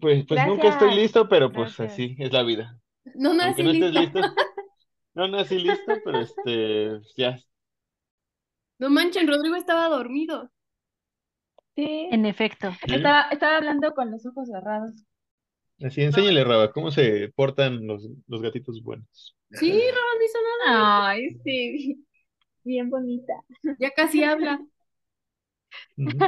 Pues, pues nunca estoy listo, pero pues gracias. así es la vida. No nací no lista. listo, no nací listo, pero este, ya. No manchen, Rodrigo estaba dormido. Sí, En efecto. ¿sí? estaba, estaba hablando con los ojos cerrados. Así, enséñale, Raba, cómo se portan los, los gatitos buenos. Sí, Raba no hizo nada. Ay, sí, bien bonita. Ya casi habla. Ujú.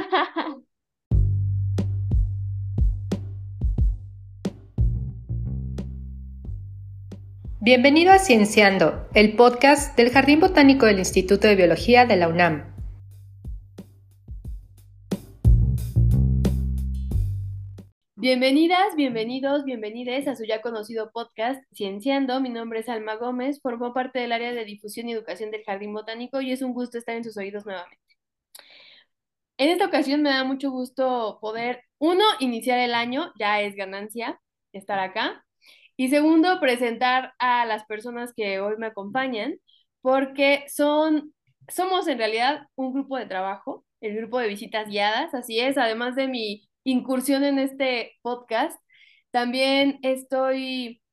Bienvenido a Cienciando, el podcast del Jardín Botánico del Instituto de Biología de la UNAM. Bienvenidas, bienvenidos, bienvenides a su ya conocido podcast Cienciando. Mi nombre es Alma Gómez, formo parte del área de difusión y educación del Jardín Botánico y es un gusto estar en sus oídos nuevamente. En esta ocasión me da mucho gusto poder, uno, iniciar el año, ya es ganancia estar acá, y segundo, presentar a las personas que hoy me acompañan, porque son, somos en realidad un grupo de trabajo, el grupo de visitas guiadas, así es, además de mi incursión en este podcast, también estoy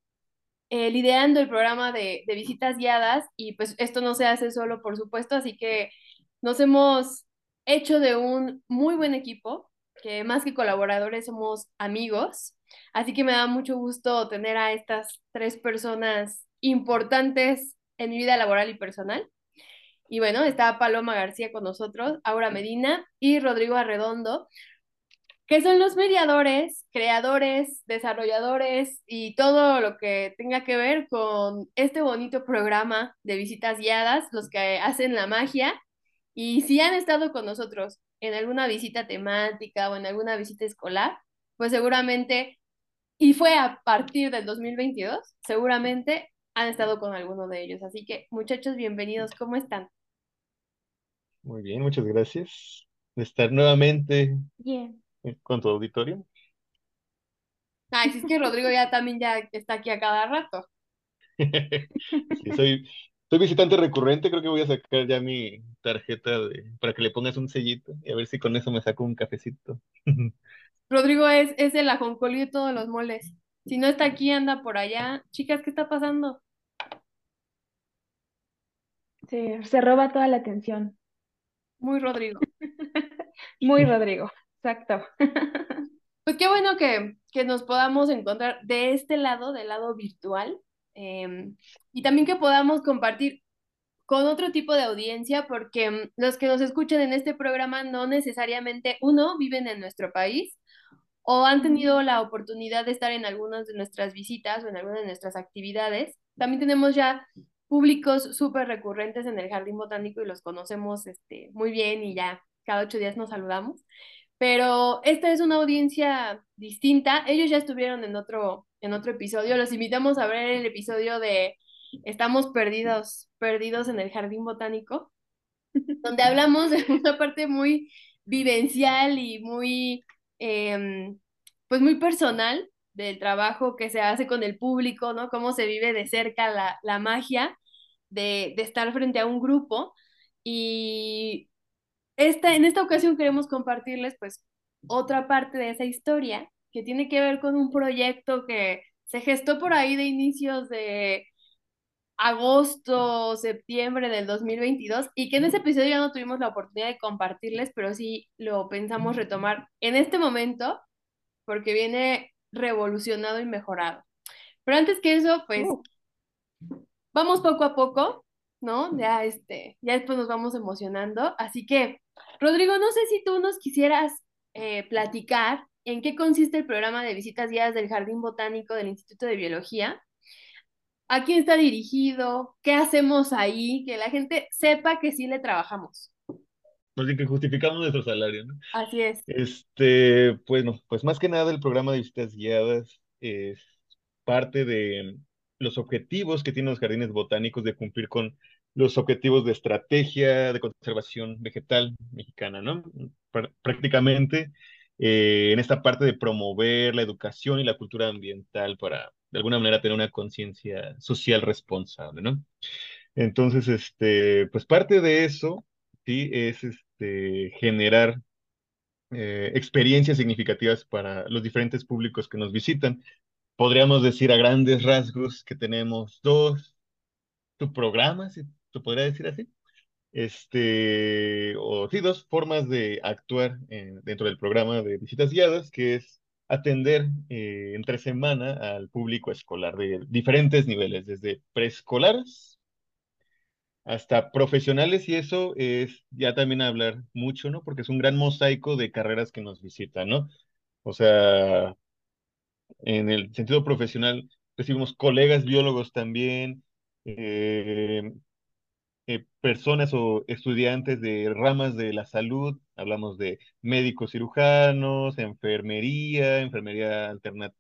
eh, liderando el programa de, de visitas guiadas y pues esto no se hace solo, por supuesto, así que nos hemos hecho de un muy buen equipo, que más que colaboradores somos amigos, así que me da mucho gusto tener a estas tres personas importantes en mi vida laboral y personal. Y bueno, está Paloma García con nosotros, Aura Medina y Rodrigo Arredondo, que son los mediadores, creadores, desarrolladores y todo lo que tenga que ver con este bonito programa de visitas guiadas, los que hacen la magia. Y si han estado con nosotros en alguna visita temática o en alguna visita escolar, pues seguramente, y fue a partir del 2022, seguramente han estado con alguno de ellos. Así que muchachos, bienvenidos, ¿cómo están? Muy bien, muchas gracias de estar nuevamente Bien. con tu auditorio. Ay, si es que Rodrigo ya también ya está aquí a cada rato. Sí, soy, soy visitante recurrente, creo que voy a sacar ya mi tarjeta de, para que le pongas un sellito y a ver si con eso me saco un cafecito. Rodrigo es, es el ajonjolí de todos los moles. Si no está aquí, anda por allá. Chicas, ¿qué está pasando? Se, se roba toda la atención. Muy Rodrigo. Muy Rodrigo, exacto. Pues qué bueno que, que nos podamos encontrar de este lado, del lado virtual, em, y también que podamos compartir con otro tipo de audiencia, porque mm, los que nos escuchan en este programa no necesariamente, uno, viven en nuestro país o han tenido la oportunidad de estar en algunas de nuestras visitas o en algunas de nuestras actividades. También tenemos ya públicos súper recurrentes en el Jardín Botánico y los conocemos este, muy bien y ya cada ocho días nos saludamos. Pero esta es una audiencia distinta. Ellos ya estuvieron en otro, en otro episodio. Los invitamos a ver el episodio de Estamos perdidos, perdidos en el Jardín Botánico, donde hablamos de una parte muy vivencial y muy, eh, pues muy personal del trabajo que se hace con el público, ¿no? Cómo se vive de cerca la, la magia de, de estar frente a un grupo. Y esta, en esta ocasión queremos compartirles pues otra parte de esa historia que tiene que ver con un proyecto que se gestó por ahí de inicios de agosto, septiembre del 2022 y que en ese episodio ya no tuvimos la oportunidad de compartirles, pero sí lo pensamos retomar en este momento porque viene revolucionado y mejorado. Pero antes que eso, pues Uh, vamos poco a poco, ¿no? Ya este, ya después nos vamos emocionando. Así que, Rodrigo, no sé si tú nos quisieras eh, platicar en qué consiste el programa de visitas guiadas del Jardín Botánico del Instituto de Biología. ¿A quién está dirigido? ¿Qué hacemos ahí? Que la gente sepa que sí le trabajamos. Así que justificamos nuestro salario, ¿no? Así es. Este, pues no, pues más que nada el programa de visitas guiadas es parte de los objetivos que tienen los jardines botánicos de cumplir con los objetivos de estrategia de conservación vegetal mexicana, ¿no? Pr- prácticamente eh, en esta parte de promover la educación y la cultura ambiental para, de alguna manera, tener una conciencia social responsable, ¿no? Entonces, este, pues parte de eso, sí, es este, generar eh, experiencias significativas para los diferentes públicos que nos visitan. Podríamos decir a grandes rasgos que tenemos dos subprogramas, si se podría decir así. Este, o sí, dos formas de actuar en- dentro del programa de visitas guiadas, que es atender eh, entre semana al público escolar de diferentes niveles, desde preescolares hasta profesionales, y eso es ya también hablar mucho, ¿no? Porque es un gran mosaico de carreras que nos visitan, ¿no? O sea, en el sentido profesional, recibimos colegas biólogos también, eh, eh, personas o estudiantes de ramas de la salud, hablamos de médicos cirujanos, enfermería, enfermería alternativa,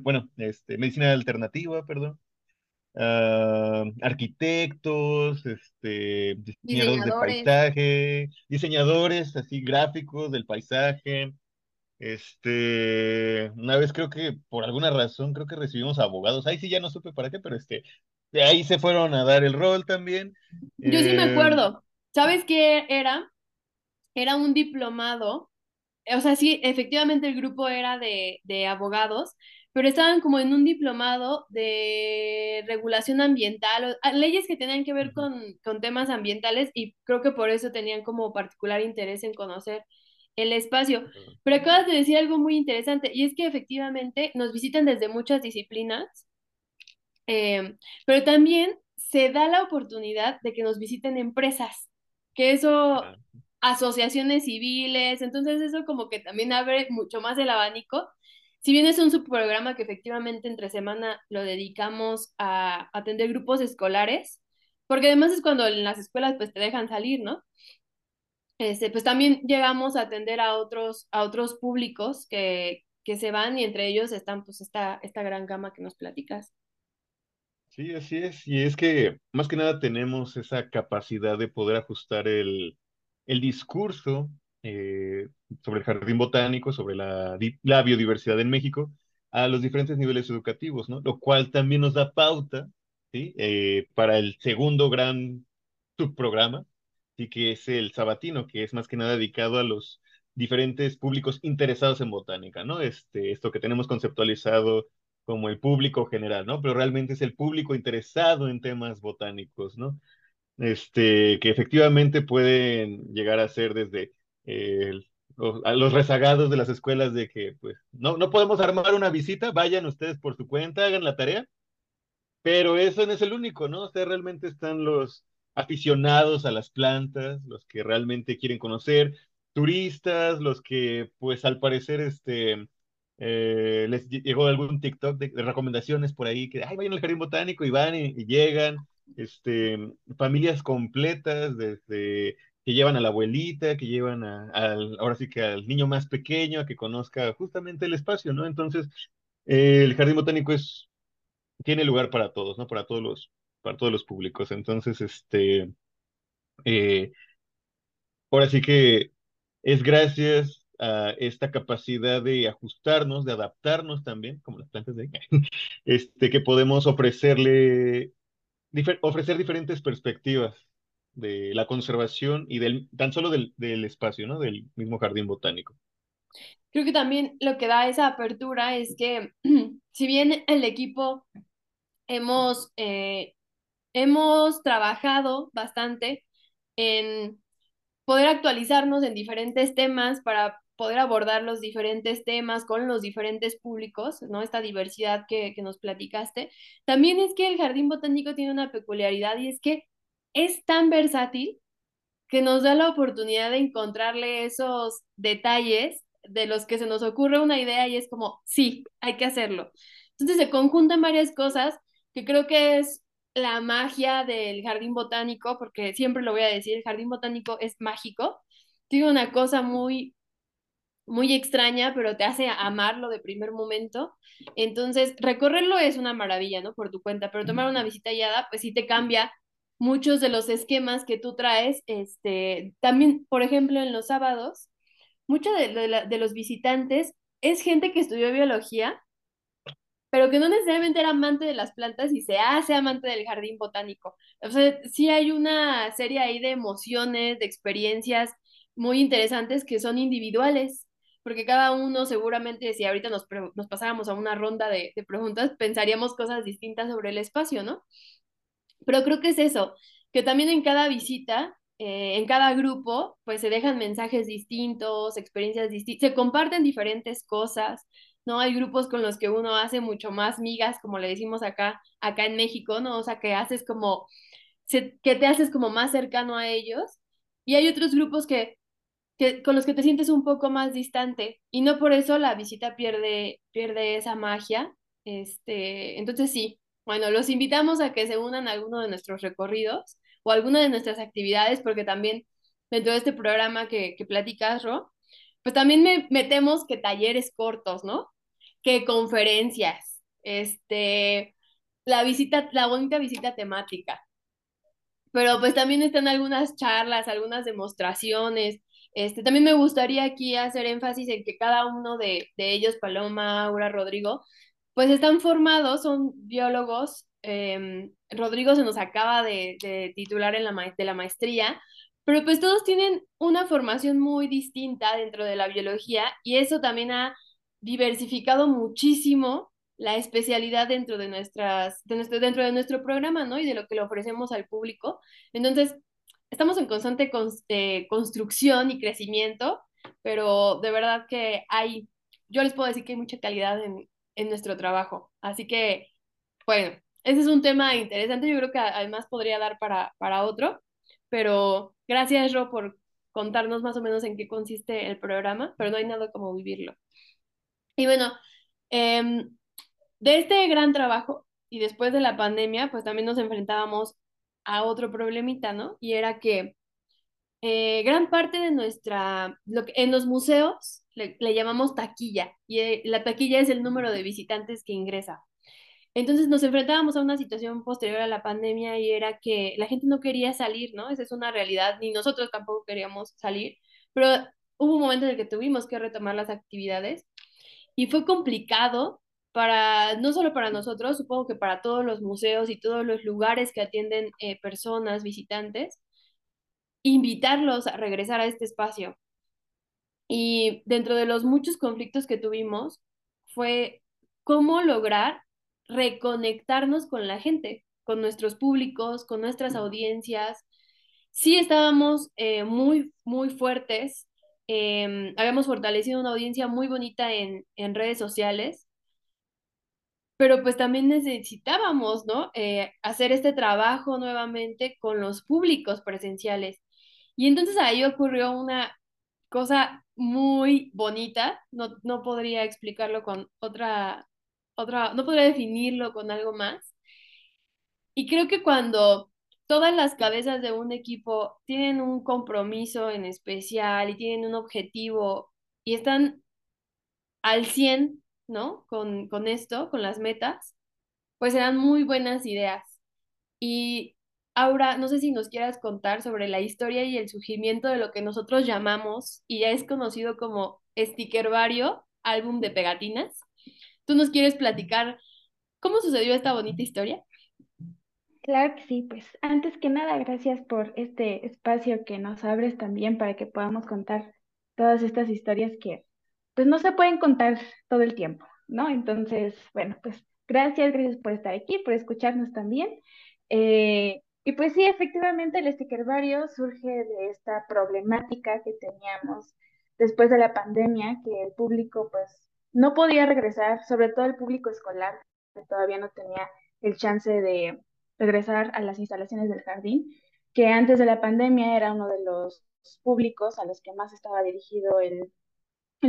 bueno, este, medicina alternativa, perdón, ah, arquitectos, este, diseñadores de paisaje, diseñadores así gráficos del paisaje. Este, una vez creo que por alguna razón creo que recibimos abogados. Ahí sí ya no supe para qué, pero este, de ahí se fueron a dar el rol también. Yo sí me Eh, acuerdo. ¿Sabes qué era? Era un diplomado. O sea, sí, efectivamente el grupo era de, de abogados, pero estaban como en un diplomado de regulación ambiental, o- ah, leyes que tenían que ver con, con temas ambientales y creo que por eso tenían como particular interés en conocer el espacio. Pero acabas de decir algo muy interesante y es que efectivamente nos visitan desde muchas disciplinas eh, pero también se da la oportunidad de que nos visiten empresas, que eso, asociaciones civiles, entonces eso como que también abre mucho más el abanico. Si bien es un subprograma que efectivamente entre semana lo dedicamos a atender grupos escolares, porque además es cuando en las escuelas pues te dejan salir, ¿no? Este, pues también llegamos a atender a otros, a otros públicos que, que se van y entre ellos están pues esta, esta gran gama que nos platicas. Sí, así es. Y es que más que nada tenemos esa capacidad de poder ajustar el, el discurso eh, sobre el jardín botánico, sobre la, la biodiversidad en México, a los diferentes niveles educativos, ¿no? Lo cual también nos da pauta, ¿sí? Eh, para el segundo gran subprograma, sí que es el sabatino, que es más que nada dedicado a los diferentes públicos interesados en botánica, ¿no? Este, esto que tenemos conceptualizado como el público general, ¿no? Pero realmente es el público interesado en temas botánicos, ¿no? Este, que efectivamente pueden llegar a ser desde eh, los, a los rezagados de las escuelas de que, pues, no, no podemos armar una visita, vayan ustedes por su cuenta, hagan la tarea, pero eso no es el único, ¿no? O sea, realmente están los aficionados a las plantas, los que realmente quieren conocer, turistas, los que, pues, al parecer, este, eh, les lle- llegó algún TikTok de, recomendaciones por ahí que, ay, vayan al jardín botánico y van y, y llegan, este, familias completas, desde que llevan a la abuelita, que llevan a- al, ahora sí que al niño más pequeño a que conozca justamente el espacio, ¿no? Entonces, eh, el jardín botánico es tiene lugar para todos, ¿no? Para todos los, para todos los públicos. Entonces, este, eh, ahora sí que es gracias a esta capacidad de ajustarnos, de adaptarnos también, como las plantas de, este, que podemos ofrecerle, difer- ofrecer diferentes perspectivas de la conservación y del, tan solo del, del espacio, ¿no? Del mismo jardín botánico. Creo que también lo que da esa apertura es que si bien el equipo hemos, eh, hemos trabajado bastante en poder actualizarnos en diferentes temas para poder abordar los diferentes temas con los diferentes públicos, ¿no? Esta diversidad que, que nos platicaste. También es que el jardín botánico tiene una peculiaridad y es que es tan versátil que nos da la oportunidad de encontrarle esos detalles de los que se nos ocurre una idea y es como, sí, hay que hacerlo. Entonces se conjuntan varias cosas que creo que es la magia del jardín botánico, porque siempre lo voy a decir, el jardín botánico es mágico. Tiene una cosa muy, muy extraña, pero te hace amarlo de primer momento. Entonces, recorrerlo es una maravilla, ¿no? Por tu cuenta, pero tomar una visita guiada, pues sí te cambia muchos de los esquemas que tú traes. Este, también, por ejemplo, en los sábados, muchos de, de, los visitantes es gente que estudió biología, pero que no necesariamente era amante de las plantas y se hace amante del jardín botánico. O sea, sí hay una serie ahí de emociones, de experiencias muy interesantes que son individuales porque cada uno seguramente, si ahorita nos, nos a una ronda de, de preguntas, pensaríamos cosas distintas sobre el espacio, ¿no? Pero creo que es eso, que también en cada visita eh, en cada grupo, pues se dejan mensajes distintos, experiencias distintas, se comparten diferentes cosas, ¿no? Hay grupos con los que uno hace mucho más migas, como le decimos acá, acá en México, ¿no? O sea, que haces como, que te haces como más cercano a ellos, y hay otros grupos que, que, con los que te sientes un poco más distante, y no por eso la visita pierde, pierde esa magia, este, entonces sí, bueno, los invitamos a que se unan a alguno de nuestros recorridos, o alguna de nuestras actividades, porque también dentro de este programa que, que platicas, Ro, pues también me, metemos que talleres cortos, ¿no? Que conferencias, este, la visita, la bonita visita temática. Pero pues también están algunas charlas, algunas demostraciones. Este, también me gustaría aquí hacer énfasis en que cada uno de, de ellos, Paloma, Aura, Rodrigo, pues están formados, son biólogos Em, Rodrigo se nos acaba de, titular en la de la maestría, pero pues todos tienen una formación muy distinta dentro de la biología y eso también ha diversificado muchísimo la especialidad dentro de nuestras, de nuestro, dentro de nuestro programa, ¿no? Y de lo que le ofrecemos al público. Entonces, estamos en constante eh, construcción y crecimiento, pero de verdad que hay, yo les puedo decir que hay mucha calidad en, en nuestro trabajo. Así que, bueno, ese es un tema interesante, yo creo que además podría dar para, para otro, pero gracias, Ro, por contarnos más o menos en qué consiste el programa, pero no hay nada como vivirlo. Y bueno, em, de este gran trabajo y después de la pandemia, pues también nos enfrentábamos a otro problemita, ¿no? Y era que eh, gran parte de nuestra, lo que, en los museos le, llamamos taquilla, y eh, la taquilla es el número de visitantes que ingresa. Entonces nos enfrentábamos a una situación posterior a la pandemia y era que la gente no quería salir, ¿no? Esa es una realidad, ni nosotros tampoco queríamos salir, pero hubo un momento en el que tuvimos que retomar las actividades y fue complicado para, no solo para nosotros, supongo que para todos los museos y todos los lugares que atienden eh, personas, visitantes, invitarlos a regresar a este espacio. Y dentro de los muchos conflictos que tuvimos, fue cómo lograr reconectarnos con la gente, con nuestros públicos, con nuestras audiencias. Sí estábamos eh, muy, muy fuertes, em, habíamos fortalecido una audiencia muy bonita en, en, redes sociales, pero pues también necesitábamos, ¿no? Eh, hacer este trabajo nuevamente con los públicos presenciales. Y entonces ahí ocurrió una cosa muy bonita, no, no podría explicarlo con otra otra, no podría definirlo con algo más. Y creo que cuando todas las cabezas de un equipo tienen un compromiso en especial y tienen un objetivo y están al 100, ¿no? Con, con esto, con las metas, pues serán muy buenas ideas. Y Aura, no sé si nos quieras contar sobre la historia y el surgimiento de lo que nosotros llamamos y ya es conocido como Stickervario, álbum de pegatinas. ¿Tú nos quieres platicar cómo sucedió esta bonita historia? Claro que sí, pues antes que nada, gracias por este espacio que nos abres también para que podamos contar todas estas historias que pues no se pueden contar todo el tiempo, ¿no? Entonces, bueno, pues gracias, gracias por estar aquí, por escucharnos también. Eh, y pues sí, efectivamente el stickervario surge de esta problemática que teníamos después de la pandemia, que el público pues no podía regresar, sobre todo el público escolar, que todavía no tenía el chance de regresar a las instalaciones del jardín, que antes de la pandemia era uno de los públicos a los que más estaba dirigido el,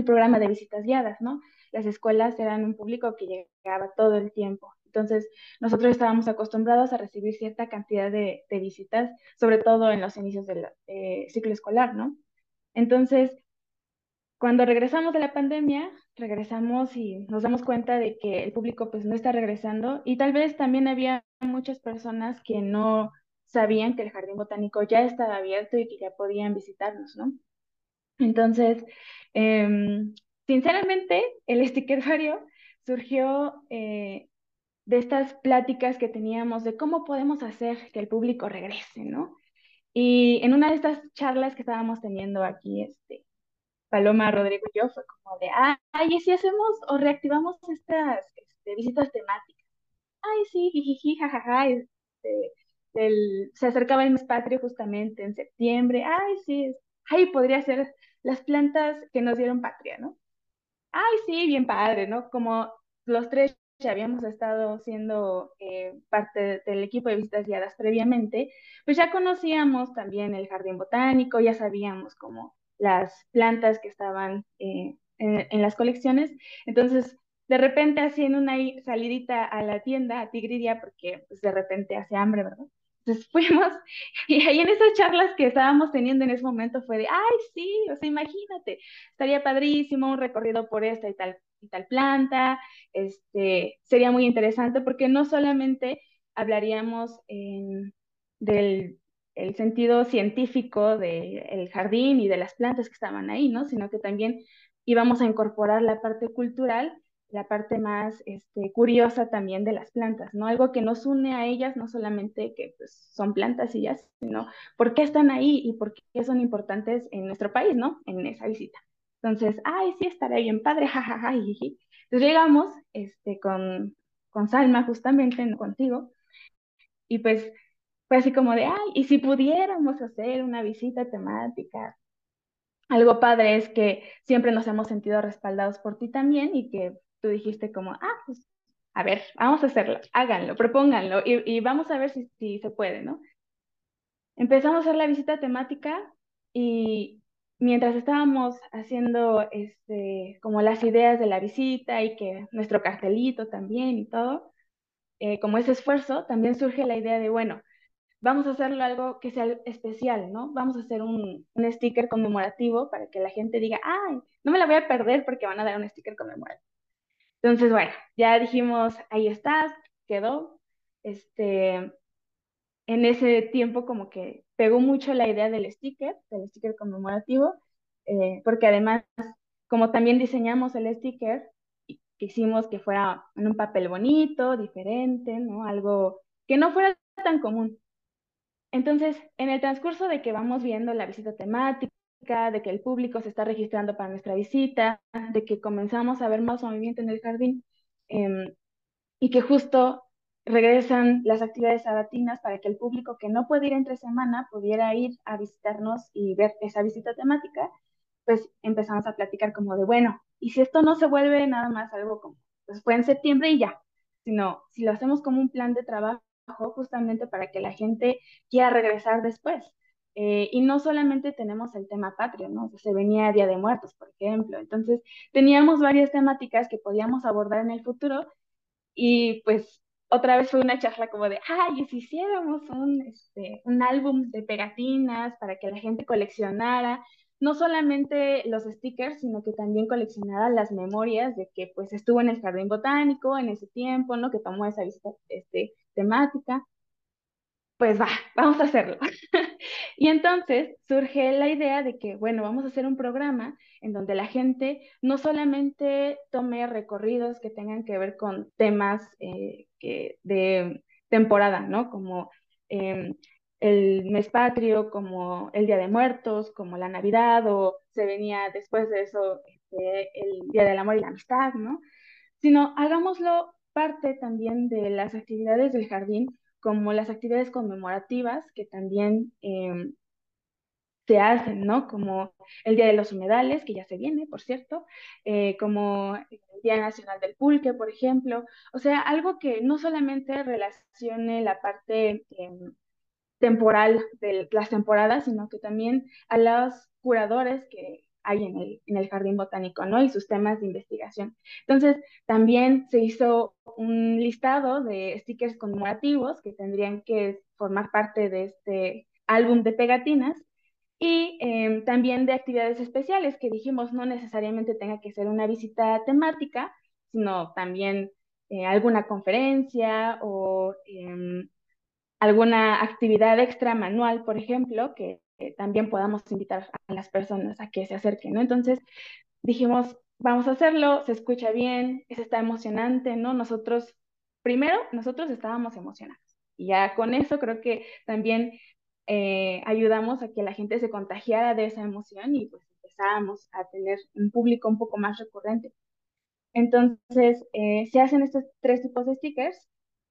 programa de visitas guiadas, ¿no? Las escuelas eran un público que llegaba todo el tiempo. Entonces, nosotros estábamos acostumbrados a recibir cierta cantidad de, visitas, sobre todo en los inicios del eh, ciclo escolar, ¿no? Entonces, cuando regresamos de la pandemia, regresamos y nos damos cuenta de que el público pues no está regresando y tal vez también había muchas personas que no sabían que el jardín botánico ya estaba abierto y que ya podían visitarnos, ¿no? Entonces, em, sinceramente, el stickervario surgió eh, de estas pláticas que teníamos de cómo podemos hacer que el público regrese, ¿no? Y en una de estas charlas que estábamos teniendo aquí, este, Paloma, Rodrigo y yo fue como de, ay, ¿y si hacemos o reactivamos estas este, visitas temáticas? Ay, sí, jiji, jajaja, este, se acercaba el mes patrio justamente en septiembre, ay, sí, ay, podría ser las plantas que nos dieron patria, ¿no? Ay, sí, bien padre, ¿no? Como los tres ya habíamos estado siendo eh, parte del equipo de visitas guiadas previamente, pues ya conocíamos también el jardín botánico, ya sabíamos como las plantas que estaban eh, en, las colecciones. Entonces, de repente haciendo una salidita a la tienda, a Tigridia, porque pues de repente hace hambre, ¿verdad? Entonces fuimos y ahí en esas charlas que estábamos teniendo en ese momento fue de, ay, sí, o sea, imagínate, estaría padrísimo un recorrido por esta y tal, y tal planta, este, sería muy interesante porque no solamente hablaríamos del el sentido científico del jardín y de las plantas que estaban ahí, ¿no? Sino que también íbamos a incorporar la parte cultural la parte más este, curiosa también de las plantas, ¿no? Algo que nos une a ellas, no solamente que pues, son plantas y ya, sino por qué están ahí y por qué son importantes en nuestro país, ¿no? En esa visita. Entonces, ay, sí, estaré bien padre, jajaja, Entonces llegamos este, con, con Salma justamente, contigo, y pues fue así como de, ay, y si pudiéramos hacer una visita temática, algo padre es que siempre nos hemos sentido respaldados por ti también y que tú dijiste como, ah, pues, a ver, vamos a hacerlo, háganlo, propónganlo y, vamos a ver si, se puede, ¿no? Empezamos a hacer la visita temática y mientras estábamos haciendo este, como las ideas de la visita y que nuestro cartelito también y todo, eh, como ese esfuerzo, también surge la idea de, bueno, vamos a hacerlo algo que sea especial, ¿no? Vamos a hacer un, un sticker conmemorativo para que la gente diga, ay, no me la voy a perder porque van a dar un sticker conmemorativo. Entonces, bueno, ya dijimos, ahí estás, quedó. Este, en ese tiempo como que pegó mucho la idea del sticker, del sticker conmemorativo, eh, porque además, como también diseñamos el sticker, quisimos que fuera en un papel bonito, diferente, ¿no? Algo que no fuera tan común. Entonces, en el transcurso de que vamos viendo la visita temática, de que el público se está registrando para nuestra visita, de que comenzamos a ver más movimiento en el jardín em, y que justo regresan las actividades sabatinas para que el público que no puede ir entre semana pudiera ir a visitarnos y ver esa visita temática, pues empezamos a platicar como de, bueno, y si esto no se vuelve nada más algo como, pues fue en septiembre y ya, sino si lo hacemos como un plan de trabajo justamente para que la gente quiera regresar después. Eh, y no solamente tenemos el tema patrio, ¿no? se venía Día de Muertos, por ejemplo. Entonces, teníamos varias temáticas que podíamos abordar en el futuro y pues otra vez fue una charla como de, ay, ¿y si hiciéramos un, este, un álbum de pegatinas para que la gente coleccionara, no solamente los stickers, sino que también coleccionara las memorias de que pues estuvo en el jardín botánico en ese tiempo, ¿no? Que tomó esa visita este, temática pues va, vamos a hacerlo. y entonces surge la idea de que, bueno, vamos a hacer un programa en donde la gente no solamente tome recorridos que tengan que ver con temas eh, de temporada, ¿no? Como em, el mes patrio, como el Día de Muertos, como la Navidad, o se venía después de eso este, el Día del Amor y la Amistad, ¿no? Sino hagámoslo parte también de las actividades del jardín como las actividades conmemorativas que también em, se hacen, ¿no? Como el Día de los Humedales, que ya se viene, por cierto, eh, como el Día Nacional del Pulque, por ejemplo. O sea, algo que no solamente relacione la parte em, temporal de las temporadas, sino que también a los curadores que hay en el, jardín botánico, ¿no? Y sus temas de investigación. Entonces, también se hizo un listado de stickers conmemorativos que tendrían que formar parte de este álbum de pegatinas y em, también de actividades especiales que dijimos no necesariamente tenga que ser una visita temática, sino también eh, alguna conferencia o em, alguna actividad extra manual, por ejemplo, que también podamos invitar a las personas a que se acerquen, ¿no? Entonces dijimos, vamos a hacerlo, se escucha bien, es está emocionante, ¿no? Nosotros, primero, nosotros estábamos emocionados. Y ya con eso creo que también eh, ayudamos a que la gente se contagiara de esa emoción y pues empezábamos a tener un público un poco más recurrente. Entonces, eh, se hacen estos tres tipos de stickers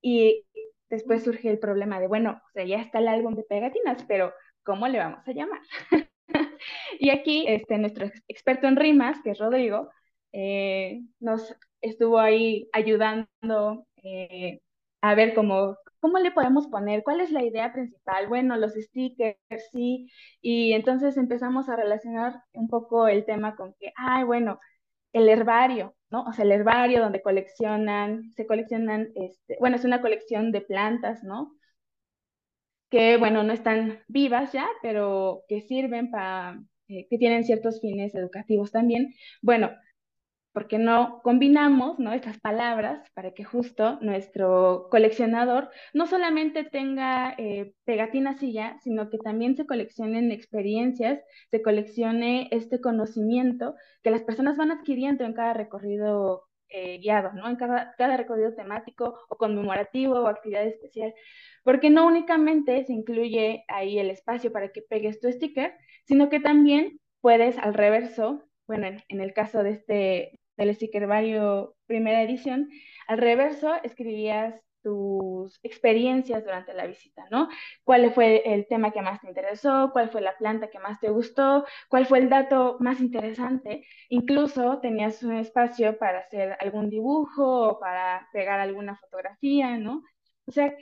y después surge el problema de, bueno, o sea, ya está el álbum de pegatinas, pero ¿cómo le vamos a llamar? y aquí este, nuestro experto en rimas, que es Rodrigo, eh, nos estuvo ahí ayudando eh, a ver cómo, cómo le podemos poner, cuál es la idea principal. Bueno, los stickers, sí, y entonces empezamos a relacionar un poco el tema con que, ay, bueno, el herbario, ¿no? O sea, el herbario donde coleccionan, se coleccionan, este, bueno, es una colección de plantas, ¿no? Que, bueno, no están vivas ya, pero que sirven para, eh, que tienen ciertos fines educativos también. Bueno, porque no combinamos ¿no? estas palabras para que justo nuestro coleccionador no solamente tenga eh, pegatinas y ya, sino que también se coleccionen experiencias, se coleccione este conocimiento que las personas van adquiriendo en cada recorrido eh, ¿no? en cada, recorrido temático o conmemorativo o actividad especial, porque no únicamente se incluye ahí el espacio para que pegues tu sticker, sino que también puedes al reverso bueno, en, el caso de este, del stickervario primera edición, al reverso escribías tus experiencias durante la visita, ¿no? ¿Cuál fue el tema que más te interesó? ¿Cuál fue la planta que más te gustó? ¿Cuál fue el dato más interesante? Incluso tenías un espacio para hacer algún dibujo o para pegar alguna fotografía, ¿no? O sea,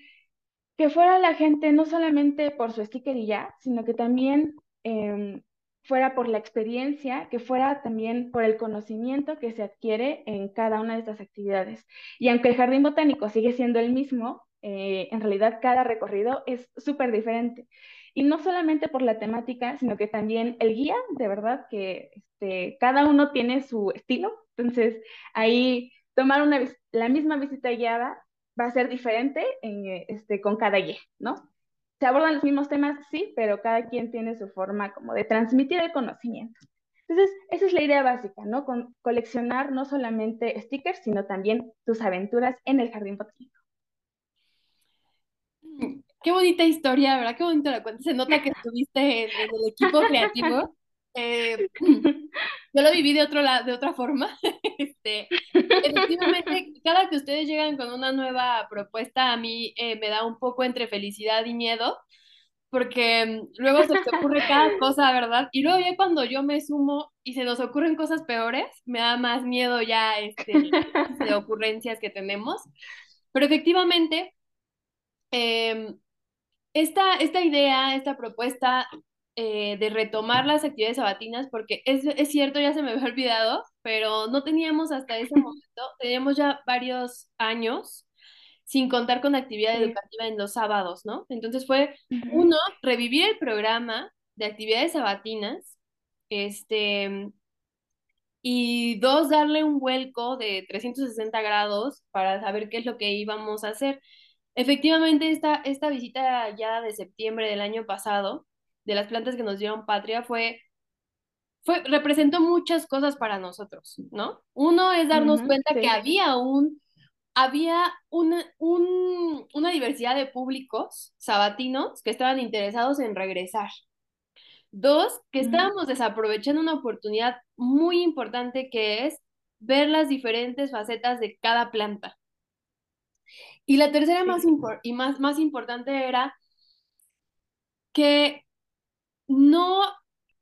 que fuera la gente no solamente por su sticker y ya, sino que también em, fuera por la experiencia, que fuera también por el conocimiento que se adquiere en cada una de estas actividades. Y aunque el jardín botánico sigue siendo el mismo, eh, en realidad cada recorrido es súper diferente. Y no solamente por la temática, sino que también el guía, de verdad que este, cada uno tiene su estilo. Entonces, ahí tomar una, la misma visita guiada va a ser diferente en, este, con cada guía, ¿no? Se abordan los mismos temas, sí, pero cada quien tiene su forma como de transmitir el conocimiento. Entonces, esa es la idea básica, ¿no? Con coleccionar no solamente stickers, sino también tus aventuras en el jardín botánico. Mm, qué bonita historia, ¿verdad? Qué bonito la cuenta. Se nota que estuviste en, el equipo creativo. Eh, yo lo viví de, otro lado, de otra forma. Este, efectivamente, cada que ustedes llegan con una nueva propuesta, a mí eh, me da un poco entre felicidad y miedo, porque mm, luego se te ocurre cada cosa, ¿verdad? Y luego ya cuando yo me sumo y se nos ocurren cosas peores, me da más miedo ya este, de ocurrencias que tenemos. Pero efectivamente, em, esta, esta idea, esta propuesta eh, de retomar las actividades sabatinas, porque es, es, cierto, ya se me había olvidado, pero no teníamos hasta ese momento, teníamos ya varios años sin contar con actividad educativa en los sábados, ¿no? Entonces fue, uno, revivir el programa de actividades sabatinas, este, y dos, darle un vuelco de 360 grados para saber qué es lo que íbamos a hacer. Efectivamente, esta, esta visita ya de septiembre del año pasado, de las plantas que nos dieron patria fue, fue, representó muchas cosas para nosotros, ¿no? Uno es darnos cuenta que había un, había una, un, una diversidad de públicos sabatinos que estaban interesados en regresar. Dos, que estábamos desaprovechando una oportunidad muy importante que es ver las diferentes facetas de cada planta. Y la tercera más y más, más importante era que no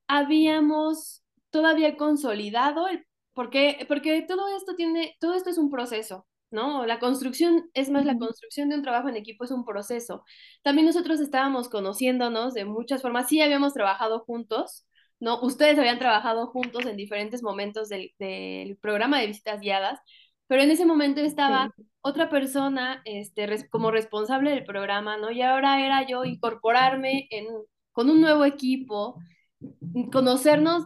habíamos todavía consolidado el, porque, porque todo esto tiene, todo esto es un proceso, ¿no? La construcción, es más, la construcción de un trabajo en equipo es un proceso. También nosotros estábamos conociéndonos de muchas formas, sí habíamos trabajado juntos, ¿no? Ustedes habían trabajado juntos en diferentes momentos del, del programa de visitas guiadas, pero en ese momento estaba otra persona este, como responsable del programa, ¿no? Y ahora era yo incorporarme en con un nuevo equipo, conocernos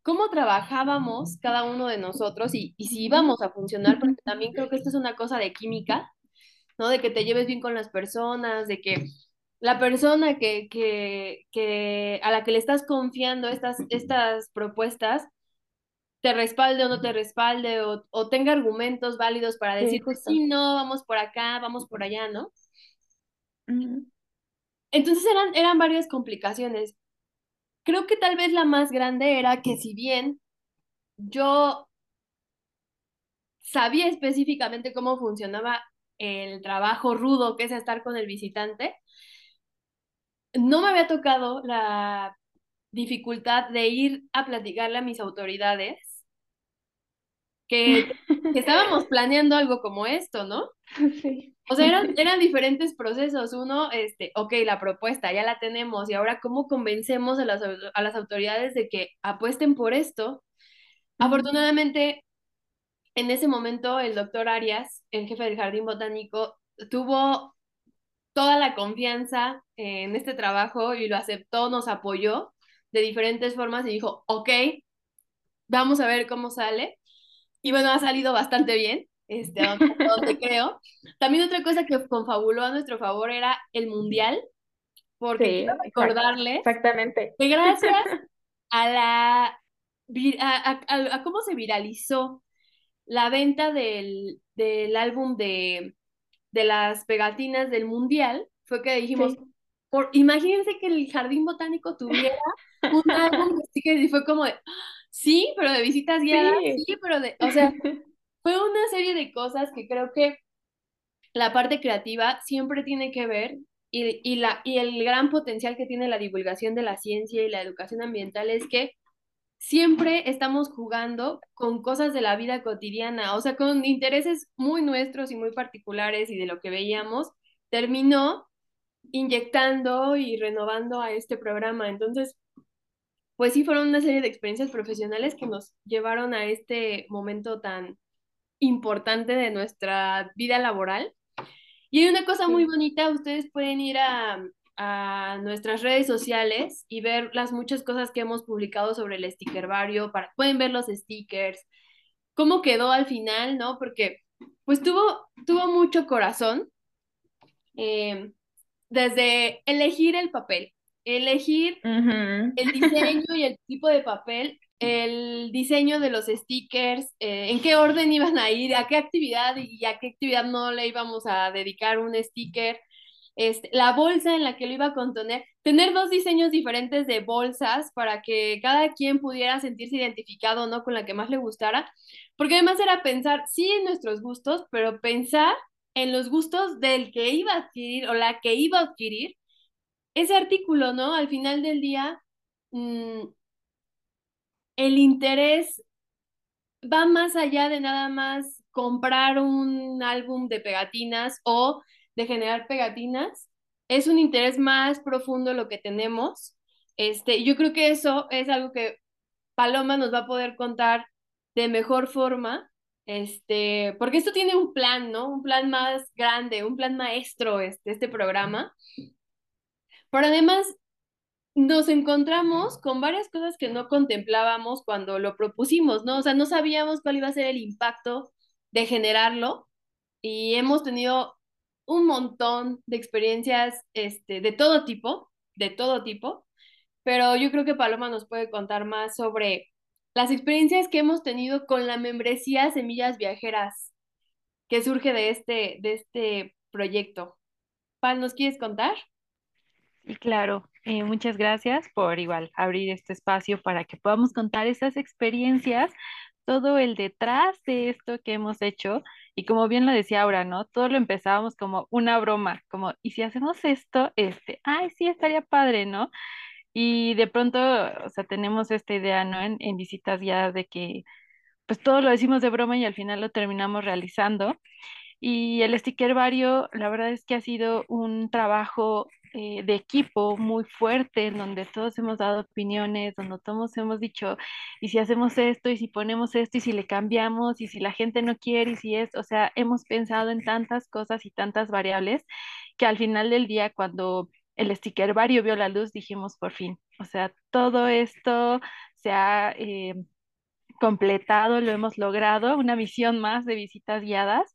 cómo trabajábamos cada uno de nosotros y, y, si íbamos a funcionar, porque también creo que esto es una cosa de química, ¿no? De que te lleves bien con las personas, de que la persona que, que, que a la que le estás confiando estas, estas propuestas te respalde o no te respalde o, o tenga argumentos válidos para decir, pues sí, no, vamos por acá, vamos por allá, ¿no? Entonces eran, eran varias complicaciones. creo que tal vez la más grande era que si bien yo sabía específicamente cómo funcionaba el trabajo rudo que es estar con el visitante, no me había tocado la dificultad de ir a platicarle a mis autoridades que, que estábamos planeando algo como esto, ¿no? Sí. O sea, eran, eran diferentes procesos. Uno, este, ok, la propuesta ya la tenemos y ahora cómo convencemos a las, a las autoridades de que apuesten por esto. Afortunadamente, en ese momento, el doctor Arias, el jefe del Jardín Botánico, tuvo toda la confianza en este trabajo y lo aceptó, nos apoyó de diferentes formas y dijo, ok, vamos a ver cómo sale. Y bueno, ha salido bastante bien, este, donde, creo. También otra cosa que confabuló a nuestro favor era el mundial, porque Sí, quiero recordarles Exactamente. que gracias a la a, a- cómo se viralizó la venta del, del álbum de, de las pegatinas del mundial, fue que dijimos, Sí. por, imagínense que el jardín botánico tuviera un álbum stickers y fue como de, "Ah, sí, pero de visitas guiadas, Sí. sí, pero de, o sea, fue una serie de cosas que creo que la parte creativa siempre tiene que ver y, y, la, y el gran potencial que tiene la divulgación de la ciencia y la educación ambiental es que siempre estamos jugando con cosas de la vida cotidiana, o sea, con intereses muy nuestros y muy particulares y de lo que veíamos, terminó inyectando y renovando a este programa. Entonces, pues sí, fueron una serie de experiencias profesionales que nos llevaron a este momento tan importante de nuestra vida laboral. Y hay una cosa muy bonita, ustedes pueden ir a, a nuestras redes sociales y ver las muchas cosas que hemos publicado sobre el stickervario, para, pueden ver los stickers, cómo quedó al final, ¿no? Porque pues tuvo, tuvo mucho corazón, eh, desde elegir el papel, elegir el diseño y el tipo de papel, el diseño de los stickers, eh, en qué orden iban a ir, a qué actividad y a qué actividad no le íbamos a dedicar un sticker, este, la bolsa en la que lo iba a contener, tener dos diseños diferentes de bolsas para que cada quien pudiera sentirse identificado, ¿no? Con la que más le gustara, porque además era pensar, sí, en nuestros gustos, pero pensar en los gustos del que iba a adquirir o la que iba a adquirir ese artículo, ¿no? Al final del día, mm, el interés va más allá de nada más comprar un álbum de pegatinas o de generar pegatinas. Es un interés más profundo lo que tenemos. Este, yo creo que eso es algo que Paloma nos va a poder contar de mejor forma, este, porque esto tiene un plan, ¿no? Un plan más grande, un plan maestro, este, este programa. Pero además nos encontramos con varias cosas que no contemplábamos cuando lo propusimos, ¿no? O sea, no sabíamos cuál iba a ser el impacto de generarlo y hemos tenido un montón de experiencias este, de todo tipo, de todo tipo, pero yo creo que Paloma nos puede contar más sobre las experiencias que hemos tenido con la membresía Semillas Viajeras que surge de este, de este proyecto. Pal, ¿nos quieres contar? Y claro, eh, muchas gracias por igual abrir este espacio para que podamos contar esas experiencias, todo el detrás de esto que hemos hecho. Y como bien lo decía Aura, ¿no? Todo lo empezábamos como una broma, como, ¿y si hacemos esto? Este, ay, sí, estaría padre, ¿no? Y de pronto, o sea, tenemos esta idea, ¿no? En, en visitas guiadas de que, pues todo lo decimos de broma y al final lo terminamos realizando. Y el sticker vario, la verdad es que ha sido un trabajo eh, de equipo muy fuerte, en donde todos hemos dado opiniones, donde todos hemos dicho, y si hacemos esto, y si ponemos esto, y si le cambiamos, y si la gente no quiere, y si es, o sea, hemos pensado en tantas cosas y tantas variables que al final del día, cuando el sticker vario vio la luz, dijimos, por fin, o sea, todo esto se ha... eh, completado, lo hemos logrado, una misión más de visitas guiadas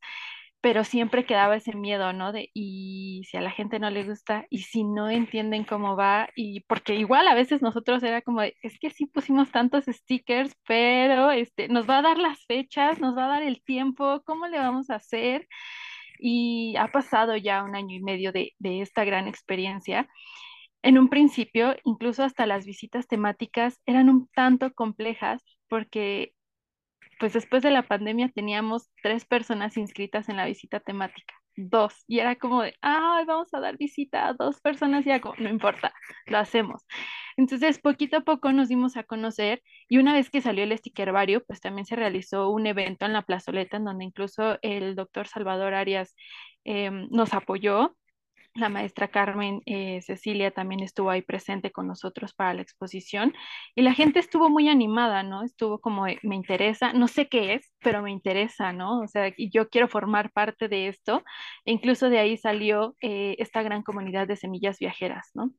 pero siempre quedaba ese miedo, ¿no? De, y si a la gente no le gusta, y si no entienden cómo va, y porque igual a veces nosotros era como, es que sí pusimos tantos stickers, pero este, nos va a dar las fechas, nos va a dar el tiempo, ¿cómo le vamos a hacer? Y ha pasado ya un año y medio de, de esta gran experiencia. en un principio, incluso hasta las visitas temáticas eran un tanto complejas porque pues después de la pandemia teníamos tres personas inscritas en la visita temática, dos, y era como de, ay, vamos a dar visita a dos personas, y como, no importa, lo hacemos. Entonces, poquito a poco nos dimos a conocer y una vez que salió el stickervario, pues también se realizó un evento en la plazoleta en donde incluso el doctor Salvador Arias em, nos apoyó la maestra Carmen eh, Cecilia también estuvo ahí presente con nosotros para la exposición y la gente estuvo muy animada, ¿no? Estuvo como, me interesa, no sé qué es, pero me interesa, ¿no? O sea, yo quiero formar parte de esto. E incluso de ahí salió eh, esta gran comunidad de semillas viajeras, ¿no?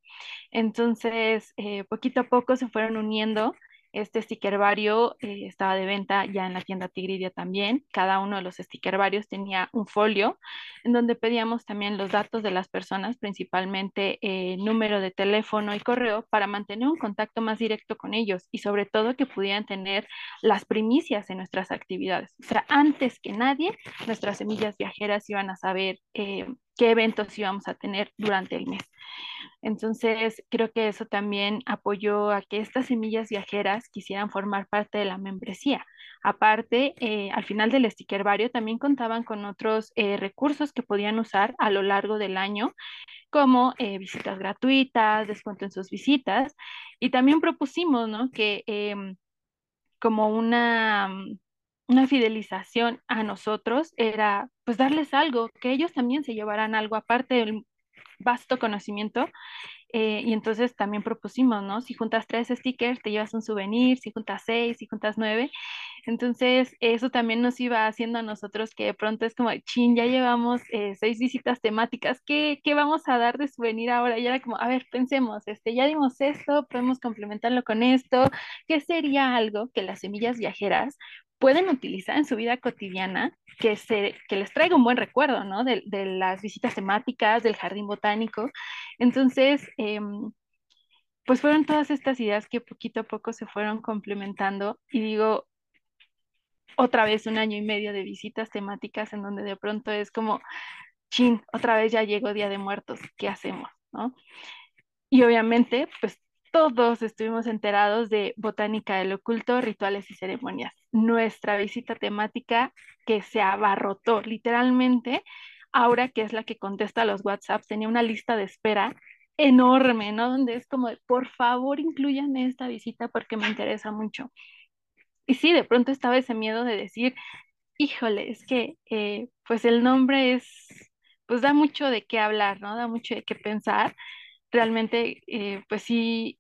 Entonces, eh, poquito a poco se fueron uniendo este stickervario eh, estaba de venta ya en la tienda Tigridia también. Cada uno de los stickervarios tenía un folio en donde pedíamos también los datos de las personas, principalmente eh, número de teléfono y correo, para mantener un contacto más directo con ellos y sobre todo que pudieran tener las primicias en nuestras actividades. O sea, antes que nadie, nuestras semillas viajeras iban a saber eh, qué eventos íbamos a tener durante el mes. Entonces, creo que eso también apoyó a que estas semillas viajeras quisieran formar parte de la membresía. Aparte, eh, al final del stickervario también contaban con otros eh, recursos que podían usar a lo largo del año, como eh, visitas gratuitas, descuento en sus visitas. Y también propusimos, ¿no? Que em, como una una fidelización a nosotros era pues darles algo, que ellos también se llevaran algo aparte del vasto conocimiento. Eh, y entonces también propusimos, ¿no? Si juntas tres stickers, te llevas un souvenir, si juntas seis, si juntas nueve. Entonces, eso también nos iba haciendo a nosotros que de pronto es como, chin, ya llevamos eh, seis visitas temáticas, ¿qué, ¿qué, vamos a dar de souvenir ahora? Y era como, a ver, pensemos, este, ya dimos esto, podemos complementarlo con esto, ¿qué sería algo que las semillas viajeras pueden utilizar en su vida cotidiana que, se, que les traiga un buen recuerdo, ¿no? De, las visitas temáticas, del jardín botánico. Entonces, em, pues fueron todas estas ideas que poquito a poco se fueron complementando y digo, otra vez un año y medio de visitas temáticas en donde de pronto es como, chin, otra vez ya llegó Día de Muertos, ¿qué hacemos? ¿no? Y obviamente, pues todos estuvimos enterados de Botánica del Oculto, Rituales y Ceremonias. Nuestra visita temática que se abarrotó literalmente. Aura, que es la que contesta los WhatsApps, tenía una lista de espera enorme, ¿no? Donde es como, por favor, incluyan esta visita porque me interesa mucho. Y sí, de pronto estaba ese miedo de decir, híjole, es que eh, pues el nombre es, pues da mucho de qué hablar, ¿no? Da mucho de qué pensar. Realmente, eh, pues sí,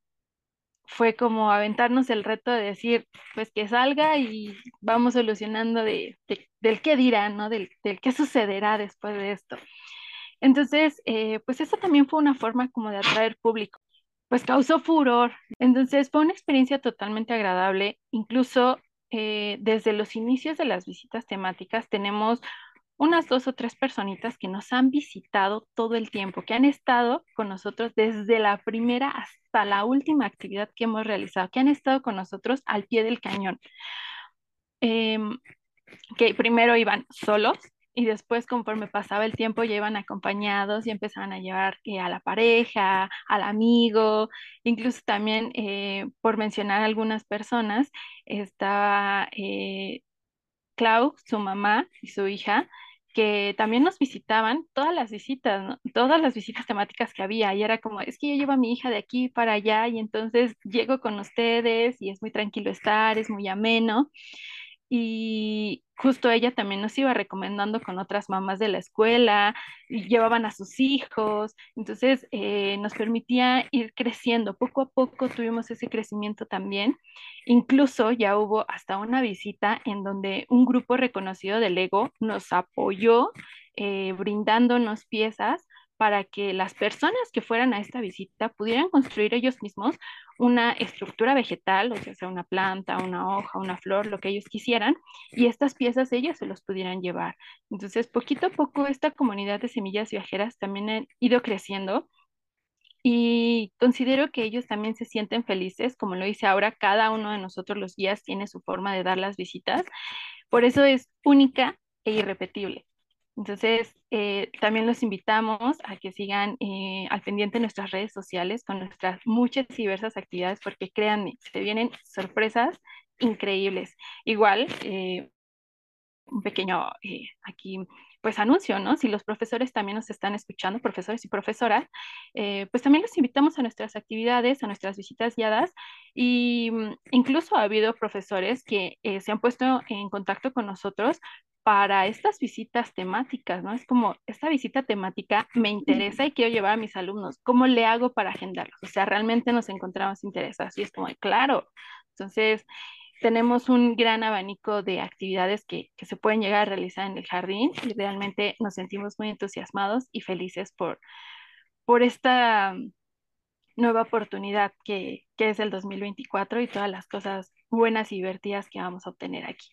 fue como aventarnos el reto de decir, pues que salga y vamos solucionando de, del qué dirán, ¿no? Del, del, qué sucederá después de esto. Entonces, eh, pues eso también fue una forma como de atraer público, pues causó furor. Entonces fue una experiencia totalmente agradable, incluso eh, desde los inicios de las visitas temáticas tenemos unas dos o tres personitas que nos han visitado todo el tiempo, que han estado con nosotros desde la primera hasta la última actividad que hemos realizado, que han estado con nosotros al pie del cañón. Em, que primero iban solos y después conforme pasaba el tiempo ya iban acompañados y empezaban a llevar eh, a la pareja, al amigo, incluso también eh, por mencionar algunas personas, estaba eh, Clau, su mamá y su hija, que también nos visitaban todas las visitas, todas las visitas temáticas que había, y era como, es que yo llevo a mi hija de aquí para allá y entonces llego con ustedes y es muy tranquilo estar, es muy ameno. Y justo ella también nos iba recomendando con otras mamás de la escuela, y llevaban a sus hijos, entonces eh, nos permitía ir creciendo. Poco a poco tuvimos ese crecimiento también. Incluso ya hubo hasta una visita en donde un grupo reconocido del Lego nos apoyó eh, brindándonos piezas para que las personas que fueran a esta visita pudieran construir ellos mismos una estructura vegetal, o sea, una planta, una hoja, una flor, lo que ellos quisieran, y estas piezas ellos se los pudieran llevar. Entonces, poquito a poco, esta comunidad de semillas viajeras también ha ido creciendo y considero que ellos también se sienten felices, como lo dice ahora, cada uno de nosotros los guías tiene su forma de dar las visitas, por eso es única e irrepetible Entonces, eh, también los invitamos a que sigan eh, al pendiente de nuestras redes sociales con nuestras muchas y diversas actividades, porque créanme, se vienen sorpresas increíbles. Igual, eh, un pequeño aquí pues anuncio, ¿no? Si los profesores también nos están escuchando, profesores y profesoras, pues también los invitamos a nuestras actividades, a nuestras visitas guiadas y mm, incluso ha habido profesores que se han puesto en contacto con nosotros para estas visitas temáticas, ¿no? Es como, esta visita temática me interesa y quiero llevar a mis alumnos, ¿cómo le hago para agendarlos? O sea, realmente nos encontramos interesados y es como, claro, entonces tenemos un gran abanico de actividades que, que, se pueden llegar a realizar en el jardín y realmente nos sentimos muy entusiasmados y felices por, por esta nueva oportunidad que, que es el 2024 y todas las cosas buenas y divertidas que vamos a obtener aquí.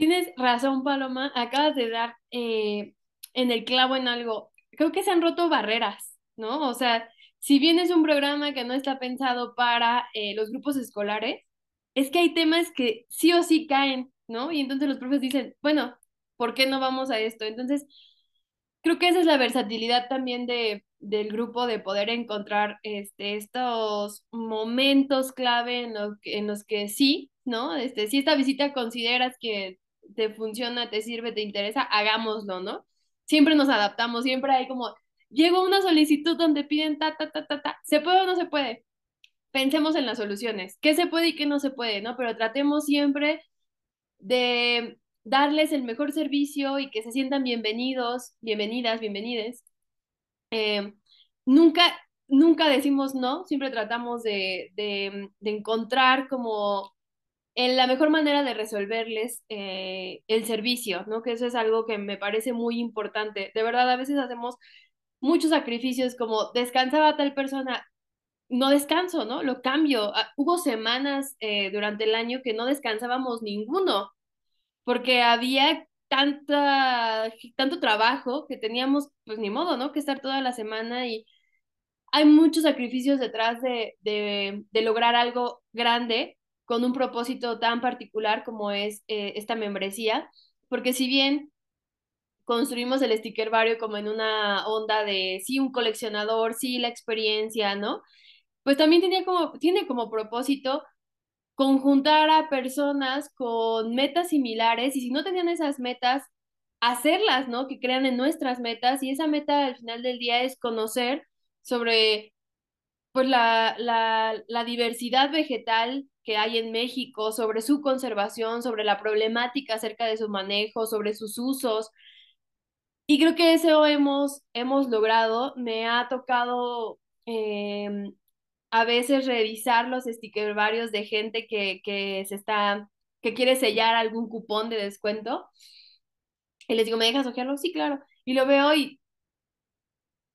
Tienes razón, Paloma. Acabas de dar eh, en el clavo en algo. Creo que se han roto barreras, ¿no? O sea, si bien es un programa que no está pensado para eh, los grupos escolares, es que hay temas que sí o sí caen, ¿no? Y entonces los profes dicen, bueno, ¿por qué no vamos a esto? Entonces, creo que esa es la versatilidad también de, del grupo de poder encontrar este, estos momentos clave en, en los que sí, ¿no? Este, si esta visita consideras que te funciona, te sirve, te interesa, hagámoslo, ¿no? Siempre nos adaptamos, siempre hay como, llegó una solicitud donde piden ta, ta, ta, ta, ta, ¿se puede o no se puede? Pensemos en las soluciones, qué se puede y qué no se puede, ¿no? Pero tratemos siempre de darles el mejor servicio y que se sientan bienvenidos, bienvenidas, bienvenides. Eh, nunca, nunca decimos no, siempre tratamos de, de encontrar como en la mejor manera de resolverles eh, el servicio, ¿no? Que eso es algo que me parece muy importante. De verdad, a veces hacemos muchos sacrificios como descansaba tal persona, no descanso, ¿no? Lo cambio. Ah, hubo semanas eh, durante el año que no descansábamos ninguno, porque había tanta, tanto trabajo que teníamos, pues ni modo, ¿no? Que estar toda la semana y hay muchos sacrificios detrás de, de, de lograr algo grande con un propósito tan particular como es eh, esta membresía, porque si bien construimos el sticker barrio como en una onda de sí, un coleccionador, sí, la experiencia, ¿no? Pues también tenía como, tiene como propósito conjuntar a personas con metas similares y si no tenían esas metas, hacerlas, ¿no? Que crean en nuestras metas y esa meta al final del día es conocer sobre pues la, la, la diversidad vegetal que hay en México, sobre su conservación, sobre la problemática acerca de su manejo, sobre sus usos. Y creo que eso hemos, hemos logrado. Me ha tocado em, a veces revisar los stickers varios de gente que, que se está, que quiere sellar algún cupón de descuento. Y les digo, ¿me dejas ojearlo? Sí, claro. Y lo veo y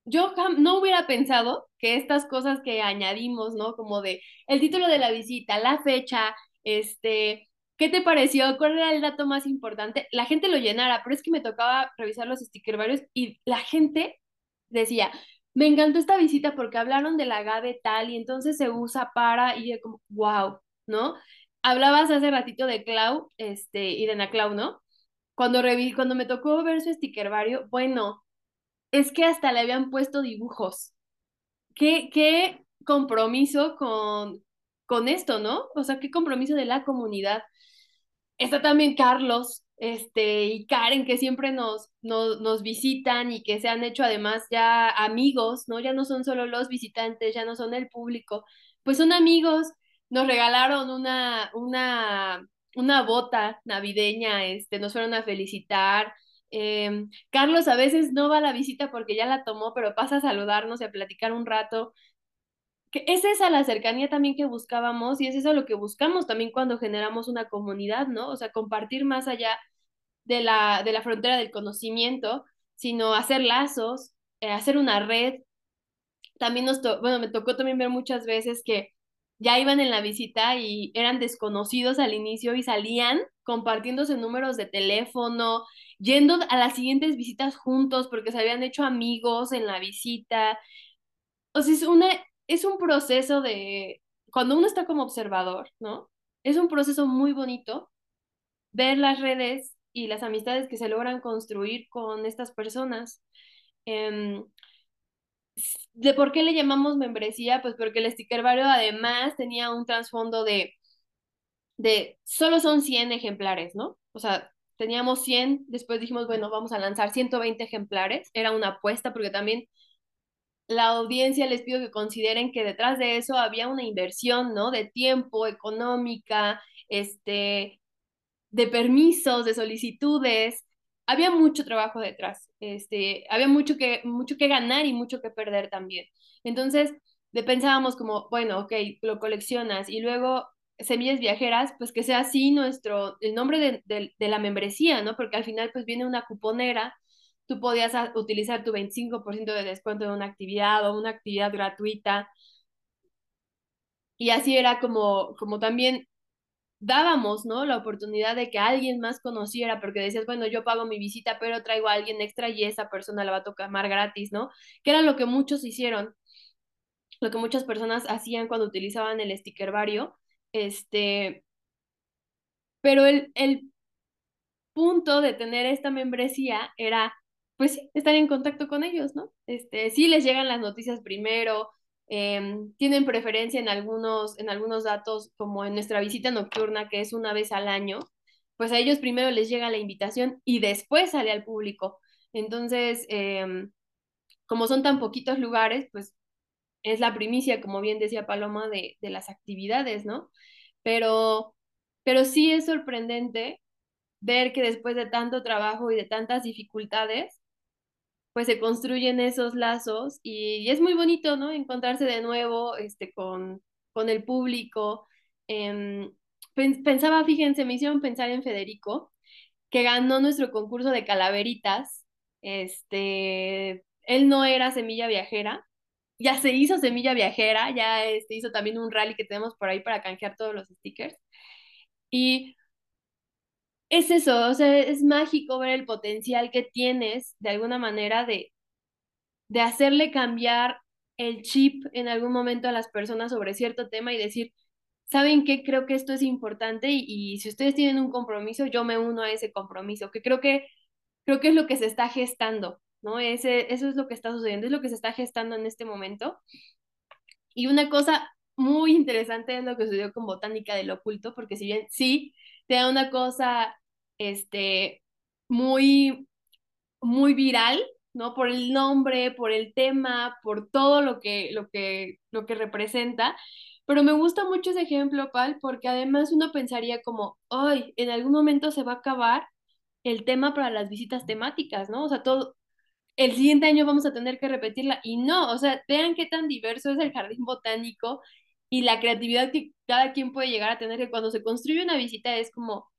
yo no hubiera pensado que estas cosas que añadimos, ¿no? Como de el título de la visita, la fecha, este, ¿qué te pareció? ¿Cuál era el dato más importante? La gente lo llenara, pero es que me tocaba revisar los stickers varios y la gente decía, me encantó esta visita porque hablaron del agave tal y entonces se usa para, y como, wow, ¿no? Hablabas hace ratito de Clau, este, y de Ana Clau, ¿no? Cuando, reví, cuando me tocó ver su sticker vario, bueno, es que hasta le habían puesto dibujos. ¿Qué, qué compromiso con, con esto, ¿no? O sea, qué compromiso de la comunidad. Está también Carlos este, y Karen, que siempre nos, nos, nos, visitan y que se han hecho además ya amigos, ¿no? Ya no son solo los visitantes, ya no son el público, pues son amigos. Nos regalaron una, una, una bota navideña, este, nos fueron a felicitar, Em, Carlos a veces no va a la visita porque ya la tomó, pero pasa a saludarnos y a platicar un rato. Que es esa la cercanía también que buscábamos y es eso lo que buscamos también cuando generamos una comunidad, ¿no? O sea, compartir más allá de la, de la frontera del conocimiento, sino hacer lazos, eh, hacer una red. También nos, bueno, me tocó también ver muchas veces que ya iban en la visita y eran desconocidos al inicio y salían compartiéndose números de teléfono, yendo a las siguientes visitas juntos porque se habían hecho amigos en la visita. O sea, es, una, es un proceso de, cuando uno está como observador, ¿no? Es un proceso muy bonito ver las redes y las amistades que se logran construir con estas personas. Em, ¿De por qué le llamamos membresía? Pues porque el sticker vario además tenía un trasfondo de, de solo son 100 ejemplares, ¿no? O sea, teníamos 100, después dijimos, bueno, vamos a lanzar 120 ejemplares, era una apuesta porque también la audiencia les pido que consideren que detrás de eso había una inversión, ¿no? De tiempo, económica, este, de permisos, de solicitudes. Había mucho trabajo detrás, este, había mucho que, mucho que ganar y mucho que perder también. Entonces, de pensábamos como, bueno, ok, lo coleccionas y luego semillas viajeras, pues que sea así nuestro, el nombre de, de, la membresía, ¿no? Porque al final pues viene una cuponera, tú podías utilizar tu 25% de descuento en una actividad o una actividad gratuita. Y así era como, como también dábamos, ¿no? La oportunidad de que alguien más conociera, porque decías, bueno, yo pago mi visita, pero traigo a alguien extra y esa persona la va a tocar gratis, ¿no? Que era lo que muchos hicieron, lo que muchas personas hacían cuando utilizaban el sticker vario, este, pero el, el punto de tener esta membresía era, pues estar en contacto con ellos, ¿no? Este, sí les llegan las noticias primero, Em, tienen preferencia en algunos, en algunos datos, como en nuestra visita nocturna, que es una vez al año, pues a ellos primero les llega la invitación y después sale al público. Entonces, em, como son tan poquitos lugares, pues es la primicia, como bien decía Paloma, de, de las actividades, ¿no? Pero, pero sí es sorprendente ver que después de tanto trabajo y de tantas dificultades, pues se construyen esos lazos y, es muy bonito, ¿no? Encontrarse de nuevo este, con, con el público. Em, pensaba, fíjense, me hicieron pensar en Federico, que ganó nuestro concurso de calaveritas. Este, él no era semilla viajera, ya se hizo semilla viajera, ya este, hizo también un rally que tenemos por ahí para canjear todos los stickers. Y es eso, o sea, es mágico ver el potencial que tienes de alguna manera de, de hacerle cambiar el chip en algún momento a las personas sobre cierto tema y decir, ¿saben qué? Creo que esto es importante y, si ustedes tienen un compromiso, yo me uno a ese compromiso, que creo que, creo que es lo que se está gestando, ¿no? Ese, eso es lo que está sucediendo, es lo que se está gestando en este momento. Y una cosa muy interesante es lo que sucedió con Botánica del Oculto, porque si bien sí, te una cosa este, muy, muy viral, ¿no? Por el nombre, por el tema, por todo lo que, lo que, lo que representa. Pero me gusta mucho ese ejemplo, Pal, porque además uno pensaría como, ay, en algún momento se va a acabar el tema para las visitas temáticas, ¿no? O sea, todo, el siguiente año vamos a tener que repetirla. Y no, o sea, vean qué tan diverso es el jardín botánico y la creatividad que cada quien puede llegar a tener, que cuando se construye una visita es como,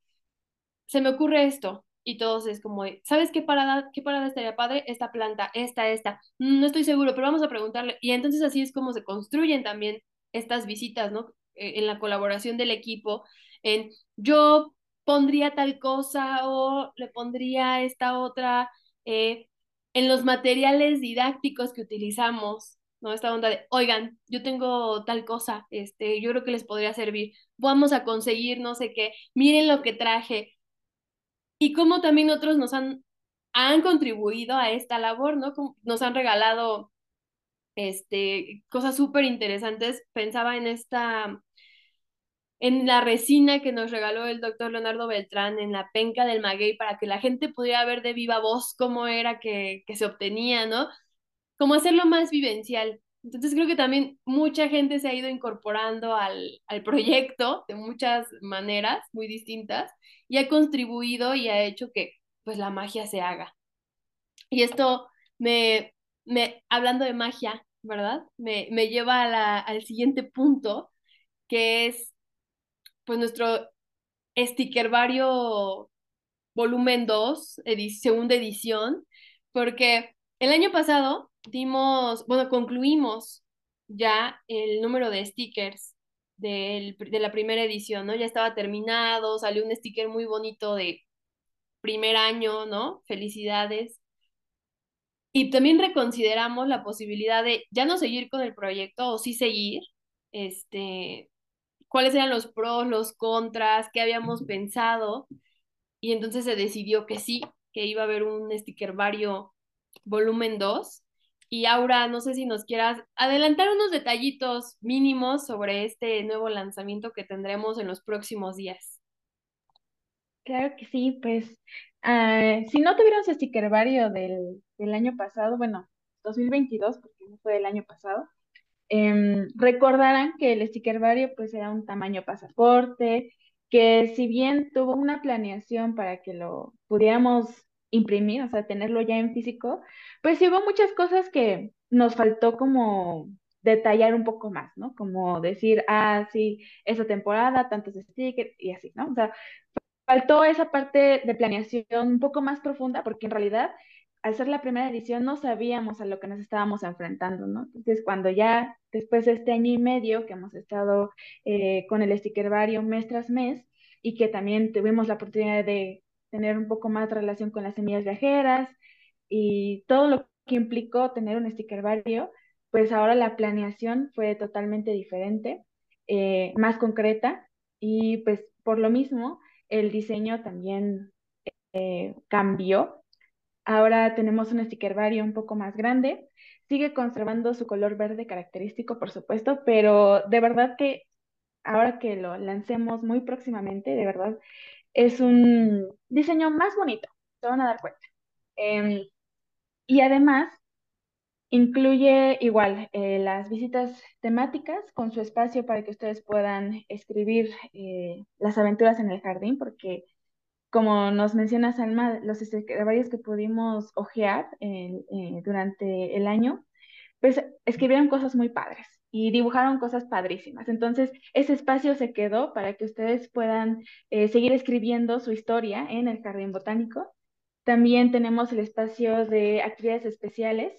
se me ocurre esto. Y todos es como, ¿sabes qué parada, qué parada estaría padre? Esta planta, esta, esta. Mm, no estoy seguro, pero vamos a preguntarle. Y entonces así es como se construyen también estas visitas, ¿no? E, en la colaboración del equipo, en yo pondría tal cosa o le pondría esta otra, eh, en los materiales didácticos que utilizamos, ¿no? Esta onda de, oigan, yo tengo tal cosa, este, yo creo que les podría servir, vamos a conseguir no sé qué, miren lo que traje, y cómo también otros nos han, han contribuido a esta labor, ¿no? Nos han regalado este, cosas súper interesantes. Pensaba en esta, en la resina que nos regaló el doctor Leonardo Beltrán en la penca del maguey para que la gente pudiera ver de viva voz cómo era que, que se obtenía, ¿no? Cómo hacerlo más vivencial. Entonces creo que también mucha gente se ha ido incorporando al, al, proyecto de muchas maneras muy distintas y ha contribuido y ha hecho que pues la magia se haga. Y esto me, me hablando de magia, ¿verdad? Me, me lleva a la, al siguiente punto, que es pues nuestro stickervario volumen 2, segunda edición, porque el año pasado dimos, bueno, concluimos ya el número de stickers de la primera edición, ¿no? Ya estaba terminado, salió un sticker muy bonito de primer año, ¿no? Felicidades. Y también reconsideramos la posibilidad de ya no seguir con el proyecto o sí seguir, este, cuáles eran los pros, los contras, qué habíamos pensado. y entonces se decidió que sí, que iba a haber un sticker vario volumen 2. Y Aura, no sé si nos quieras adelantar unos detallitos mínimos sobre este nuevo lanzamiento que tendremos en los próximos días. Claro que sí, pues ah, si no tuvieron ese sticker vario del, del año pasado, bueno, 2022, porque no fue del año pasado, em, recordarán que el sticker vario pues era un tamaño pasaporte, que si bien tuvo una planeación para que lo pudiéramos imprimir, o sea, tenerlo ya en físico, pues hubo muchas cosas que nos faltó como detallar un poco más, ¿no? Como decir, ah, sí, esa temporada, tantos stickers y así, ¿no? O sea, faltó esa parte de planeación un poco más profunda porque en realidad al ser la primera edición no sabíamos a lo que nos estábamos enfrentando, ¿no? Entonces, cuando ya después de este año y medio que hemos estado eh, con el sticker vario mes tras mes y que también tuvimos la oportunidad de tener un poco más relación con las semillas viajeras y todo lo que implicó tener un sticker vario, pues ahora la planeación fue totalmente diferente, eh, más concreta y pues por lo mismo el diseño también eh, cambió. Ahora tenemos un sticker vario un poco más grande. Sigue conservando su color verde característico, por supuesto, pero de verdad que ahora que lo lancemos muy próximamente, de verdad, es un diseño más bonito, se van a dar cuenta. Em, y además, incluye igual eh, las visitas temáticas con su espacio para que ustedes puedan escribir eh, las aventuras en el jardín, porque como nos menciona Salma, los varios que pudimos ojear eh, durante el año, pues escribieron cosas muy padres y dibujaron cosas padrísimas. Entonces, ese espacio se quedó para que ustedes puedan seguir escribiendo su historia en el Jardín Botánico. También tenemos el espacio de actividades especiales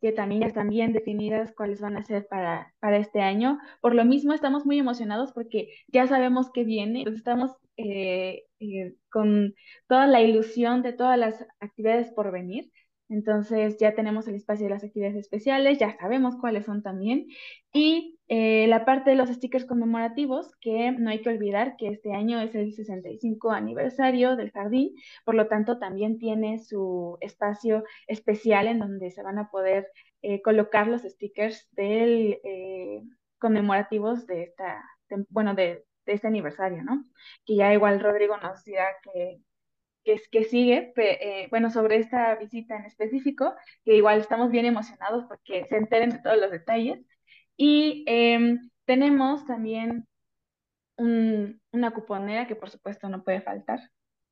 que también ya están bien definidas cuáles van a ser para, para este año. Por lo mismo, estamos muy emocionados porque ya sabemos qué viene, estamos eh, eh, con toda la ilusión de todas las actividades por venir. Entonces ya tenemos el espacio de las actividades especiales, ya sabemos cuáles son también. Y eh, la parte de los stickers conmemorativos, que no hay que olvidar que este año es el 65 aniversario del jardín, por lo tanto también tiene su espacio especial en donde se van a poder colocar los stickers del, conmemorativos de esta, bueno, de, de este aniversario, ¿no? Que ya igual Rodrigo nos dirá que que, que sigue, eh, bueno, sobre esta visita en específico, que igual estamos bien emocionados porque se enteren de todos los detalles. Y em, tenemos también una cuponera que por supuesto no puede faltar.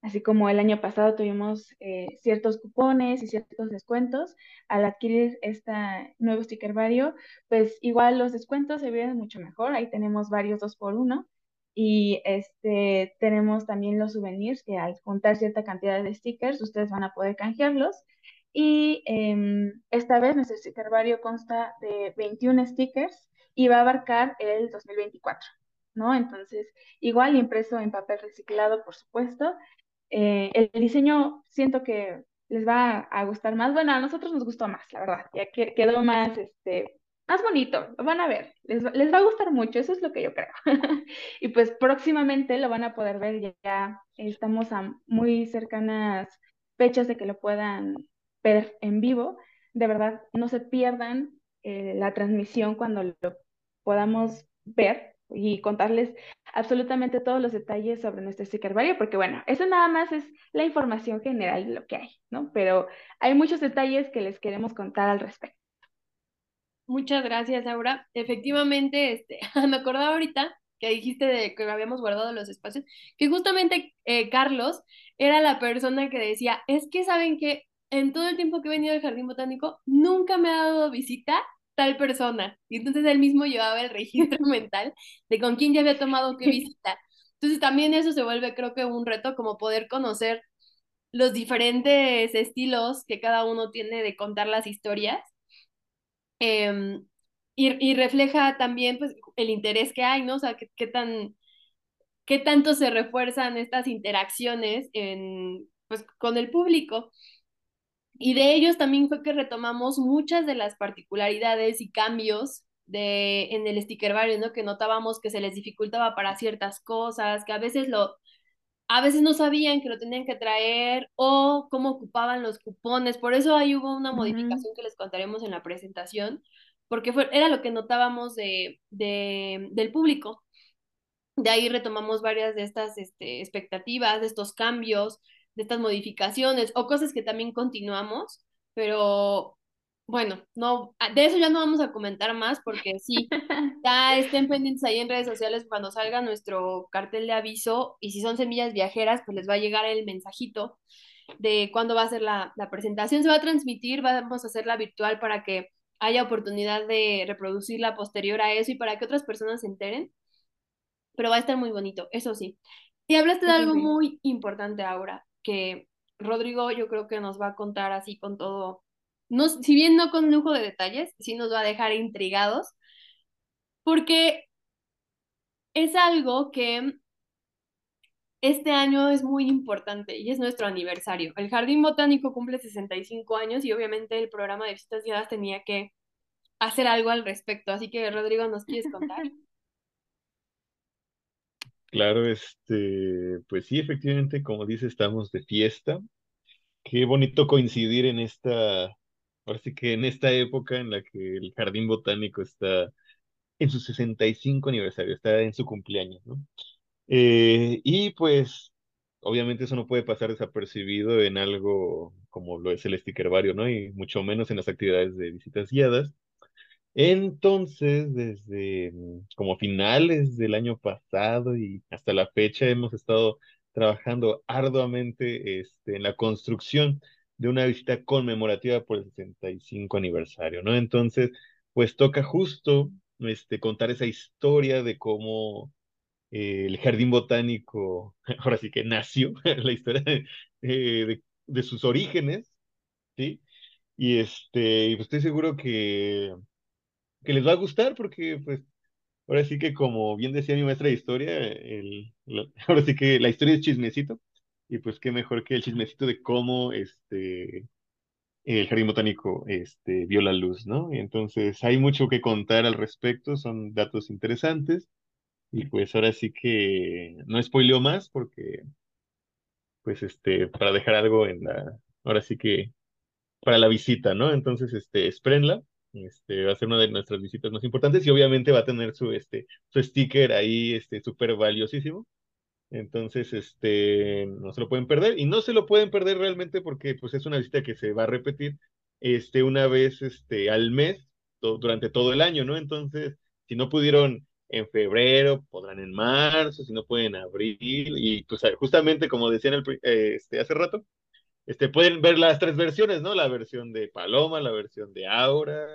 Así como el año pasado tuvimos eh, ciertos cupones y ciertos descuentos, al adquirir este nuevo sticker vario, pues igual los descuentos se ven mucho mejor. Ahí tenemos varios dos por uno y este, tenemos también los souvenirs que al juntar cierta cantidad de stickers ustedes van a poder canjearlos. Y em, esta vez nuestro sticker vario consta de 21 stickers y va a abarcar el 2024, ¿no? Entonces, igual impreso en papel reciclado, por supuesto. Eh, el diseño siento que les va a gustar más. Bueno, a nosotros nos gustó más, la verdad. Ya que quedó más, este, más bonito, van a ver, les, va a gustar mucho, eso es lo que yo creo. y pues próximamente lo van a poder ver, ya, estamos a muy cercanas fechas de que lo puedan ver en vivo. De verdad, no se pierdan eh, la transmisión cuando lo podamos ver y contarles absolutamente todos los detalles sobre nuestro sticker vario, porque bueno, eso nada más es la información general de lo que hay, ¿no? Pero hay muchos detalles que les queremos contar al respecto. Muchas gracias, Aura. Efectivamente, este, me acordaba ahorita que dijiste de que habíamos guardado los espacios, que justamente eh, Carlos era la persona que decía, es que saben que en todo el tiempo que he venido al Jardín Botánico, nunca me ha dado visita tal persona. Y entonces él mismo llevaba el registro mental de con quién ya había tomado qué visita. Entonces también eso se vuelve, creo que, un reto como poder conocer los diferentes estilos que cada uno tiene de contar las historias Em, y, refleja también pues, el interés que hay, ¿no? O sea, qué, tan, qué tanto se refuerzan estas interacciones en, pues, con el público. Y de ellos también fue que retomamos muchas de las particularidades y cambios de, en el sticker vario, ¿no? Que notábamos que se les dificultaba para ciertas cosas, que a veces lo, a veces no sabían que lo tenían que traer o cómo ocupaban los cupones. Por eso ahí hubo una modificación que les contaremos en la presentación, porque fue, era lo que notábamos de, de, del público. De ahí retomamos varias de estas este, expectativas, de estos cambios, de estas modificaciones o cosas que también continuamos, pero bueno, no, de eso ya no vamos a comentar más porque sí, ya estén pendientes ahí en redes sociales cuando salga nuestro cartel de aviso y si son semillas viajeras, pues les va a llegar el mensajito de cuándo va a ser la, la presentación. Se va a transmitir, vamos a hacerla virtual para que haya oportunidad de reproducirla posterior a eso y para que otras personas se enteren. Pero va a estar muy bonito, eso sí. Y hablaste de algo muy importante ahora, que Rodrigo yo creo que nos va a contar así con todo no, si bien no con lujo de detalles, sí nos va a dejar intrigados, porque es algo que este año es muy importante y es nuestro aniversario. El Jardín Botánico cumple 65 años y obviamente el programa de visitas guiadas tenía que hacer algo al respecto. Así que, Rodrigo, ¿nos quieres contar? Claro, este, pues sí, efectivamente, como dice, estamos de fiesta. Qué bonito coincidir en esta Ahora sí que en esta época en la que el Jardín Botánico está en su 65 aniversario, está en su cumpleaños, ¿no? Eh, y pues, obviamente eso no puede pasar desapercibido en algo como lo es el sticker vario, ¿no? Y mucho menos en las actividades de visitas guiadas. Entonces, desde mm, como finales del año pasado y hasta la fecha hemos estado trabajando arduamente este, en la construcción de una visita conmemorativa por el 65 aniversario, ¿no? Entonces, pues toca justo este, contar esa historia de cómo eh, el jardín botánico, ahora sí que nació, la historia de, de, sus orígenes, ¿sí? Y este, pues estoy seguro que, que les va a gustar porque, pues, ahora sí que como bien decía mi maestra de historia, el, ahora sí que la historia es chismecito, y pues qué mejor que el chismecito de cómo este, el jardín botánico este, vio la luz, ¿no? Y entonces hay mucho que contar al respecto, son datos interesantes. Y pues ahora sí que no spoileo más porque, pues este, para dejar algo en la, ahora sí que para la visita, ¿no? Entonces, este, espérenla. Este, va a ser una de nuestras visitas más importantes y obviamente va a tener su, este, su sticker ahí, este, súper valiosísimo. Entonces, este, no se lo pueden perder y no se lo pueden perder realmente porque pues es una visita que se va a repetir este, una vez este, al mes durante todo el año, ¿no? Entonces, si no pudieron en febrero, podrán en marzo, si no pueden en abril y pues justamente como decían el, eh, este, hace rato, este, pueden ver las tres versiones, ¿no? La versión de Paloma, la versión de Aura,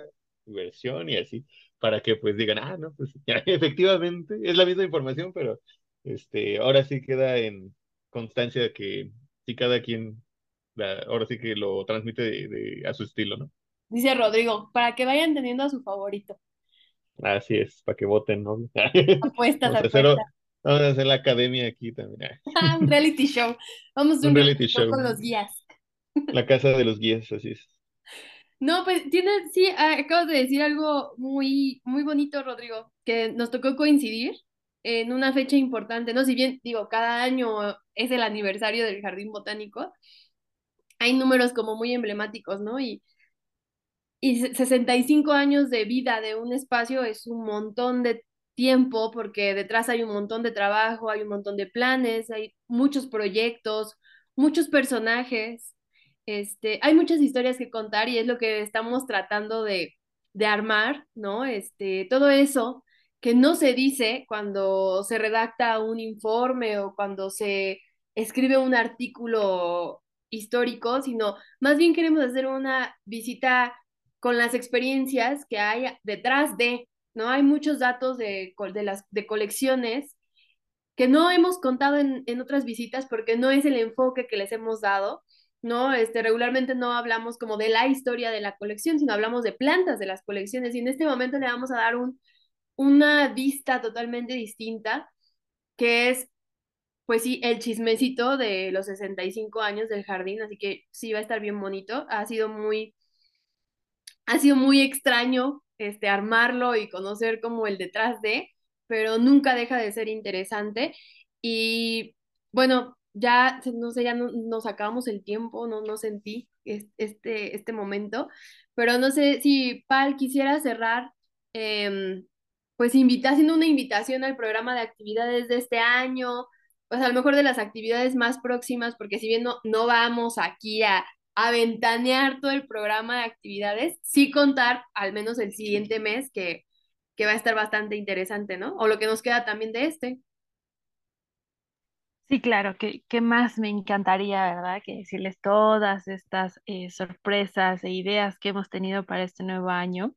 versión y así, para que pues digan, ah, no, pues efectivamente es la misma información, pero este, ahora sí queda en constancia que sí cada quien, ahora sí que lo transmite de, a su estilo, ¿no? Dice Rodrigo, para que vayan teniendo a su favorito. Así es, para que voten, ¿no? Apuestas, vamos apuestas. vamos a hacer la academia aquí también. Ah, un reality show. Vamos a un, reality, show con los guías. La casa de los guías, así es. No, pues tiene, sí, acabas de decir algo muy, muy bonito, Rodrigo, que nos tocó coincidir en una fecha importante, ¿no? Si bien, digo, cada año es el aniversario del Jardín Botánico, hay números como muy emblemáticos, ¿no? Y, y 65 años de vida de un espacio es un montón de tiempo porque detrás hay un montón de trabajo, hay un montón de planes, hay muchos proyectos, muchos personajes, este, hay muchas historias que contar y es lo que estamos tratando de, de armar, ¿no? Este, todo eso que no se dice cuando se redacta un informe o cuando se escribe un artículo histórico, sino más bien queremos hacer una visita con las experiencias que hay detrás de, ¿no? Hay muchos datos de, de las, de colecciones que no hemos contado en, en, otras visitas porque no es el enfoque que les hemos dado, ¿no? Este, regularmente no hablamos como de la historia de la colección, sino hablamos de plantas de las colecciones y en este momento le vamos a dar un una vista totalmente distinta, que es, pues sí, el chismecito de los 65 años del jardín, así que sí va a estar bien bonito. Ha sido muy, ha sido muy extraño este, armarlo y conocer como el detrás de, pero nunca deja de ser interesante. Y bueno, ya, no sé, ya no, nos acabamos el tiempo, no, no sentí este, este momento, pero no sé si Pal quisiera cerrar, em, pues invita, haciendo una invitación al programa de actividades de este año, pues a lo mejor de las actividades más próximas, porque si bien no, no vamos aquí a, a ventanear todo el programa de actividades, sí contar al menos el siguiente mes que, que va a estar bastante interesante, ¿no? O lo que nos queda también de este. Sí, claro, que, qué más me encantaría, ¿verdad? Que decirles todas estas eh, sorpresas e ideas que hemos tenido para este nuevo año,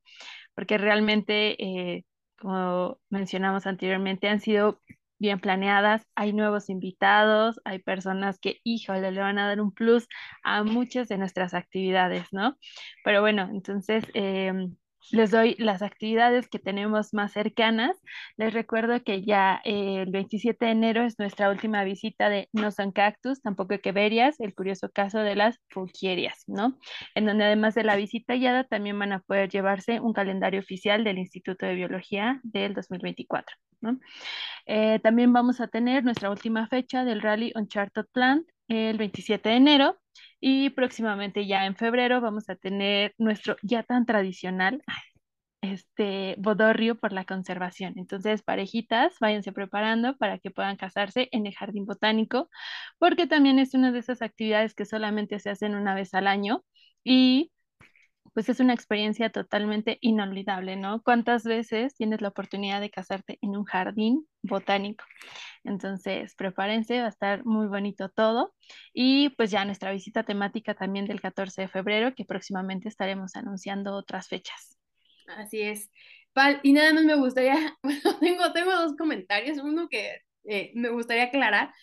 porque realmente, eh, como mencionamos anteriormente, han sido bien planeadas, hay nuevos invitados, hay personas que, híjole, le van a dar un plus a muchas de nuestras actividades, ¿no? Pero bueno, entonces... em, les doy las actividades que tenemos más cercanas. Les recuerdo que ya eh, el 27 de enero es nuestra última visita de No son cactus, tampoco queverias, el curioso caso de las fuquierias, ¿no? En donde además de la visita guiada también van a poder llevarse un calendario oficial del Instituto de Biología del 2024, ¿no? Eh, también vamos a tener nuestra última fecha del Rally Uncharted Plant el 27 de enero y próximamente ya en febrero vamos a tener nuestro ya tan tradicional este bodorrio por la conservación. Entonces, parejitas, váyanse preparando para que puedan casarse en el jardín botánico, porque también es una de esas actividades que solamente se hacen una vez al año y pues es una experiencia totalmente inolvidable, ¿no? ¿Cuántas veces tienes la oportunidad de casarte en un jardín botánico? Entonces, prepárense, va a estar muy bonito todo. Y pues ya nuestra visita temática también del 14 de febrero, que próximamente estaremos anunciando otras fechas. Así es. Pal, y nada más me gustaría, bueno, tengo, tengo dos comentarios, uno que eh, me gustaría aclarar.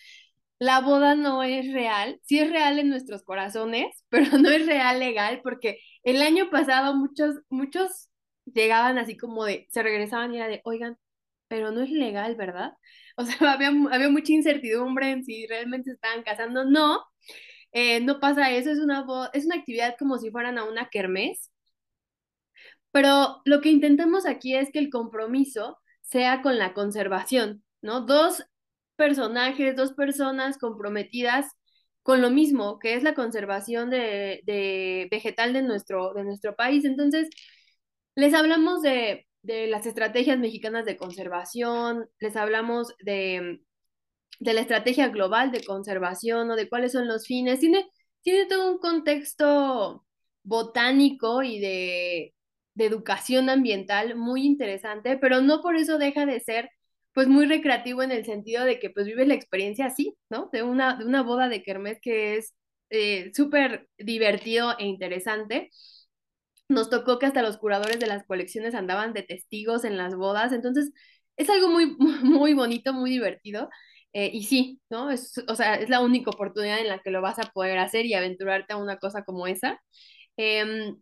La boda no es real, sí es real en nuestros corazones, pero no es real legal, porque el año pasado muchos, muchos llegaban así como de, se regresaban y era de, oigan, pero no es legal, ¿verdad? O sea, había, había mucha incertidumbre en si realmente estaban casando. No, eh, no pasa eso, es una, es una actividad como si fueran a una kermés. Pero lo que intentamos aquí es que el compromiso sea con la conservación, ¿no? Dos personajes, dos personas comprometidas con lo mismo, que es la conservación de, de vegetal de nuestro, de nuestro país. Entonces, les hablamos de de las estrategias mexicanas de conservación, les hablamos de, de la estrategia global de conservación o de cuáles son los fines. Tiene, tiene todo un contexto botánico y de, de educación ambiental muy interesante, pero no por eso deja de ser pues muy recreativo en el sentido de que pues vives la experiencia así, ¿no? De una, de una boda de kermés que es eh, súper divertido e interesante nos tocó que hasta los curadores de las colecciones andaban de testigos en las bodas, entonces es algo muy, muy bonito, muy divertido. Eh, y sí, ¿no? Es, o sea, es la única oportunidad en la que lo vas a poder hacer y aventurarte a una cosa como esa. Em,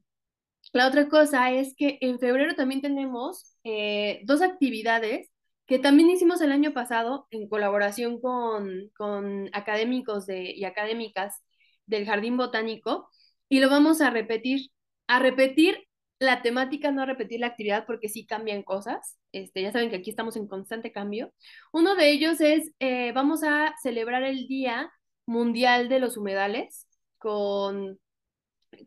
la otra cosa es que en febrero también tenemos eh, dos actividades que también hicimos el año pasado en colaboración con, con académicos de, y académicas del Jardín Botánico y lo vamos a repetir a repetir la temática, no a repetir la actividad porque sí cambian cosas. Este, ya saben que aquí estamos en constante cambio. Uno de ellos es, eh, vamos a celebrar el Día Mundial de los Humedales con,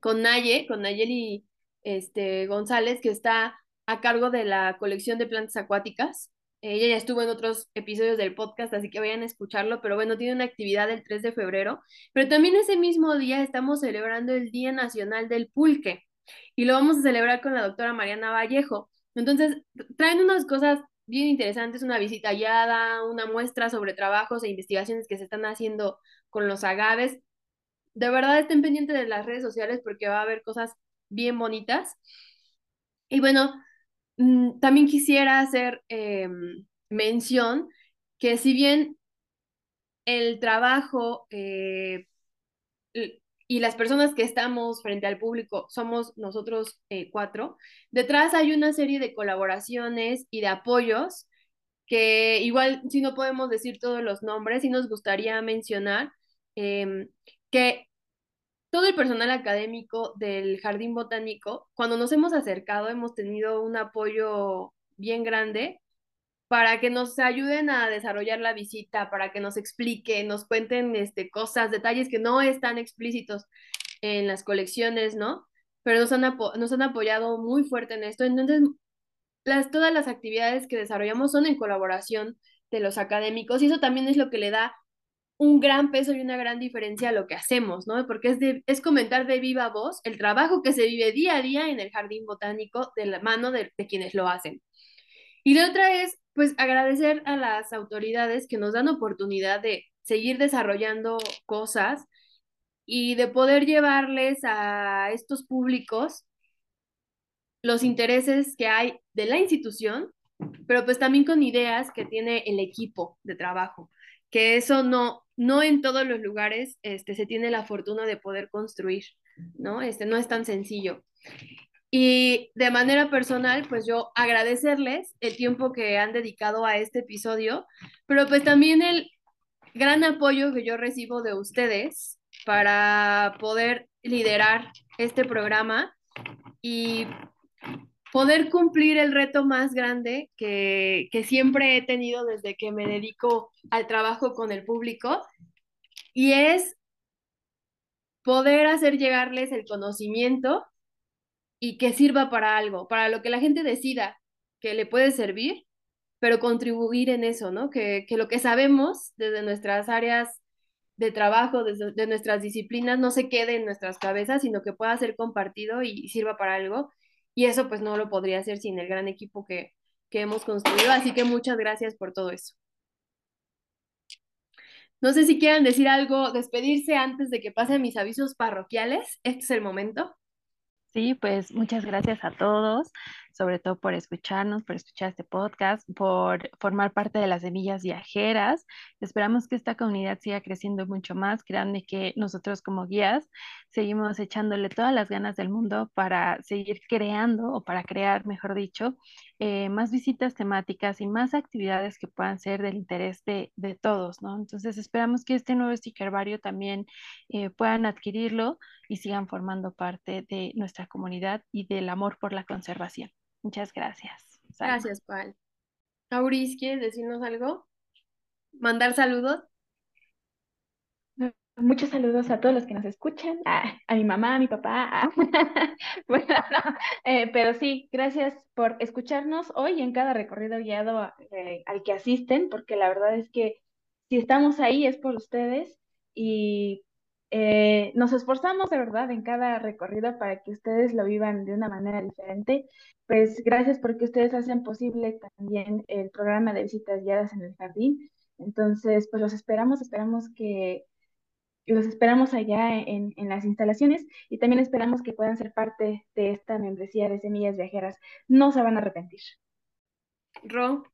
con Naye, con Nayeli este, González, que está a cargo de la colección de plantas acuáticas. Ella ya estuvo en otros episodios del podcast, así que vayan a escucharlo, pero bueno, tiene una actividad el 3 de febrero. Pero también ese mismo día estamos celebrando el Día Nacional del Pulque y lo vamos a celebrar con la doctora Mariana Vallejo. Entonces, traen unas cosas bien interesantes, una visita guiada, una muestra sobre trabajos e investigaciones que se están haciendo con los agaves. De verdad estén pendientes de las redes sociales porque va a haber cosas bien bonitas. Y bueno, también quisiera hacer em, mención que si bien el trabajo eh, y las personas que estamos frente al público somos nosotros eh, cuatro, detrás hay una serie de colaboraciones y de apoyos que igual si no podemos decir todos los nombres, sí nos gustaría mencionar em, que todo el personal académico del Jardín Botánico, cuando nos hemos acercado, hemos tenido un apoyo bien grande para que nos ayuden a desarrollar la visita, para que nos expliquen, nos cuenten este, cosas, detalles que no están explícitos en las colecciones, ¿no? Pero nos han, apoyado muy fuerte en esto. Entonces, las, todas las actividades que desarrollamos son en colaboración de los académicos y eso también es lo que le da un gran peso y una gran diferencia a lo que hacemos, ¿no? Porque es, de, es comentar de viva voz el trabajo que se vive día a día en el jardín botánico de la mano de, quienes lo hacen. Y la otra es, pues, agradecer a las autoridades que nos dan oportunidad de seguir desarrollando cosas y de poder llevarles a estos públicos los intereses que hay de la institución, pero pues también con ideas que tiene el equipo de trabajo, que eso no, no en todos los lugares este, se tiene la fortuna de poder construir, ¿no? Este, no es tan sencillo. Y de manera personal, pues yo agradecerles el tiempo que han dedicado a este episodio, pero pues también el gran apoyo que yo recibo de ustedes para poder liderar este programa y poder cumplir el reto más grande que, que, siempre he tenido desde que me dedico al trabajo con el público y es poder hacer llegarles el conocimiento y que sirva para algo, para lo que la gente decida que le puede servir, pero contribuir en eso, ¿no? Que, que lo que sabemos desde nuestras áreas de trabajo, desde de nuestras disciplinas, no se quede en nuestras cabezas, sino que pueda ser compartido y sirva para algo. Y eso pues no lo podría hacer sin el gran equipo que, que hemos construido. Así que muchas gracias por todo eso. No sé si quieran decir algo, despedirse antes de que pasen mis avisos parroquiales. Este es el momento. Sí, pues muchas gracias a todos, sobre todo por escucharnos, por escuchar este podcast, por formar parte de las semillas viajeras. Esperamos que esta comunidad siga creciendo mucho más. Créanme que nosotros como guías seguimos echándole todas las ganas del mundo para seguir creando o para crear, mejor dicho, eh, más visitas temáticas y más actividades que puedan ser del interés de, de todos, ¿no? Entonces esperamos que este nuevo stickervario también eh, puedan adquirirlo y sigan formando parte de nuestra comunidad y del amor por la conservación. Muchas gracias. Salma. Gracias, Pal. Auris, ¿quieres decirnos algo? ¿Mandar saludos? Muchos saludos a todos los que nos escuchan, a, a mi mamá, a mi papá. A... bueno, no, eh, pero sí, gracias por escucharnos hoy en cada recorrido guiado eh, al que asisten, porque la verdad es que si estamos ahí es por ustedes y eh, nos esforzamos de verdad en cada recorrido para que ustedes lo vivan de una manera diferente. Pues gracias porque ustedes hacen posible también el programa de visitas guiadas en el jardín. Entonces, pues los esperamos, esperamos que los esperamos allá en, en, las instalaciones y también esperamos que puedan ser parte de esta membresía de Semillas Viajeras. No se van a arrepentir. Ro.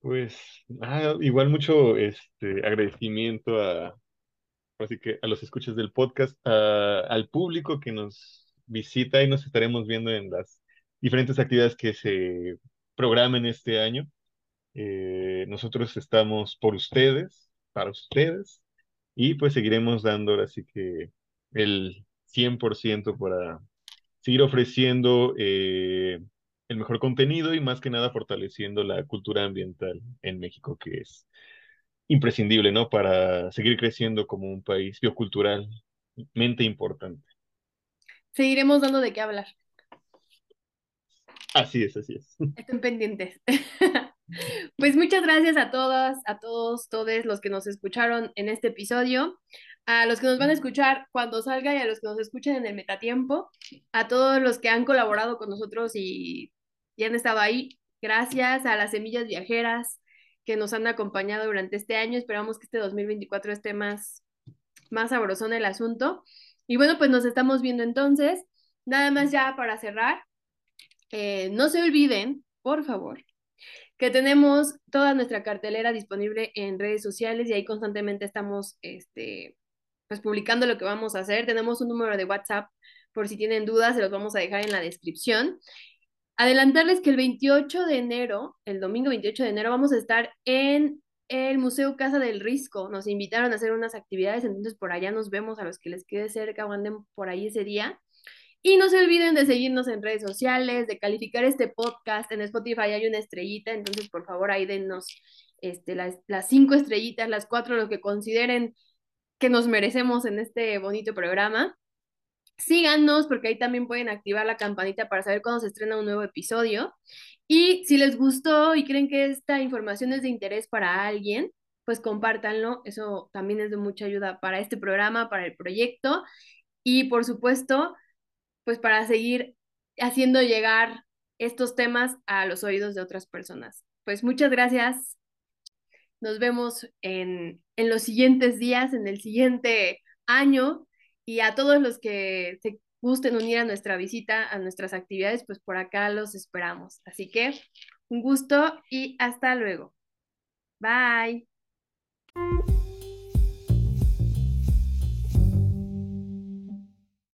Pues ah, igual mucho este agradecimiento a, así que a los escuchas del podcast, a, al público que nos visita y nos estaremos viendo en las diferentes actividades que se programen este año. Eh, nosotros estamos por ustedes, para ustedes, y pues seguiremos dando ahora sí que el 100% para seguir ofreciendo eh, el mejor contenido y más que nada fortaleciendo la cultura ambiental en México, que es imprescindible, ¿no? Para seguir creciendo como un país bioculturalmente importante. Seguiremos dando de qué hablar. Así es, así es. Estén pendientes. Pues muchas gracias a todas, a todos, todos los que nos escucharon en este episodio, a los que nos van a escuchar cuando salga y a los que nos escuchen en el metatiempo, a todos los que han colaborado con nosotros y, y han estado ahí. Gracias a las semillas viajeras que nos han acompañado durante este año. Esperamos que este 2024 esté más, más sabrosón el asunto. Y bueno, pues nos estamos viendo entonces. Nada más ya para cerrar, eh, no se olviden, por favor, que tenemos toda nuestra cartelera disponible en redes sociales y ahí constantemente estamos este, pues, publicando lo que vamos a hacer. Tenemos un número de WhatsApp por si tienen dudas, se los vamos a dejar en la descripción. Adelantarles que el 28 de enero, el domingo 28 de enero, vamos a estar en el Museo Casa del Risco. Nos invitaron a hacer unas actividades, entonces por allá nos vemos a los que les quede cerca o anden por ahí ese día. Y no se olviden de seguirnos en redes sociales, de calificar este podcast. En Spotify hay una estrellita, entonces por favor ahí dennos este, las, las cinco estrellitas, las cuatro, lo que consideren que nos merecemos en este bonito programa. Síganos porque ahí también pueden activar la campanita para saber cuándo se estrena un nuevo episodio. Y si les gustó y creen que esta información es de interés para alguien, pues compártanlo. Eso también es de mucha ayuda para este programa, para el proyecto. Y por supuesto, pues para seguir haciendo llegar estos temas a los oídos de otras personas. Pues muchas gracias. Nos vemos en, en los siguientes días, en el siguiente año y a todos los que se gusten unir a nuestra visita, a nuestras actividades, pues por acá los esperamos. Así que un gusto y hasta luego. Bye.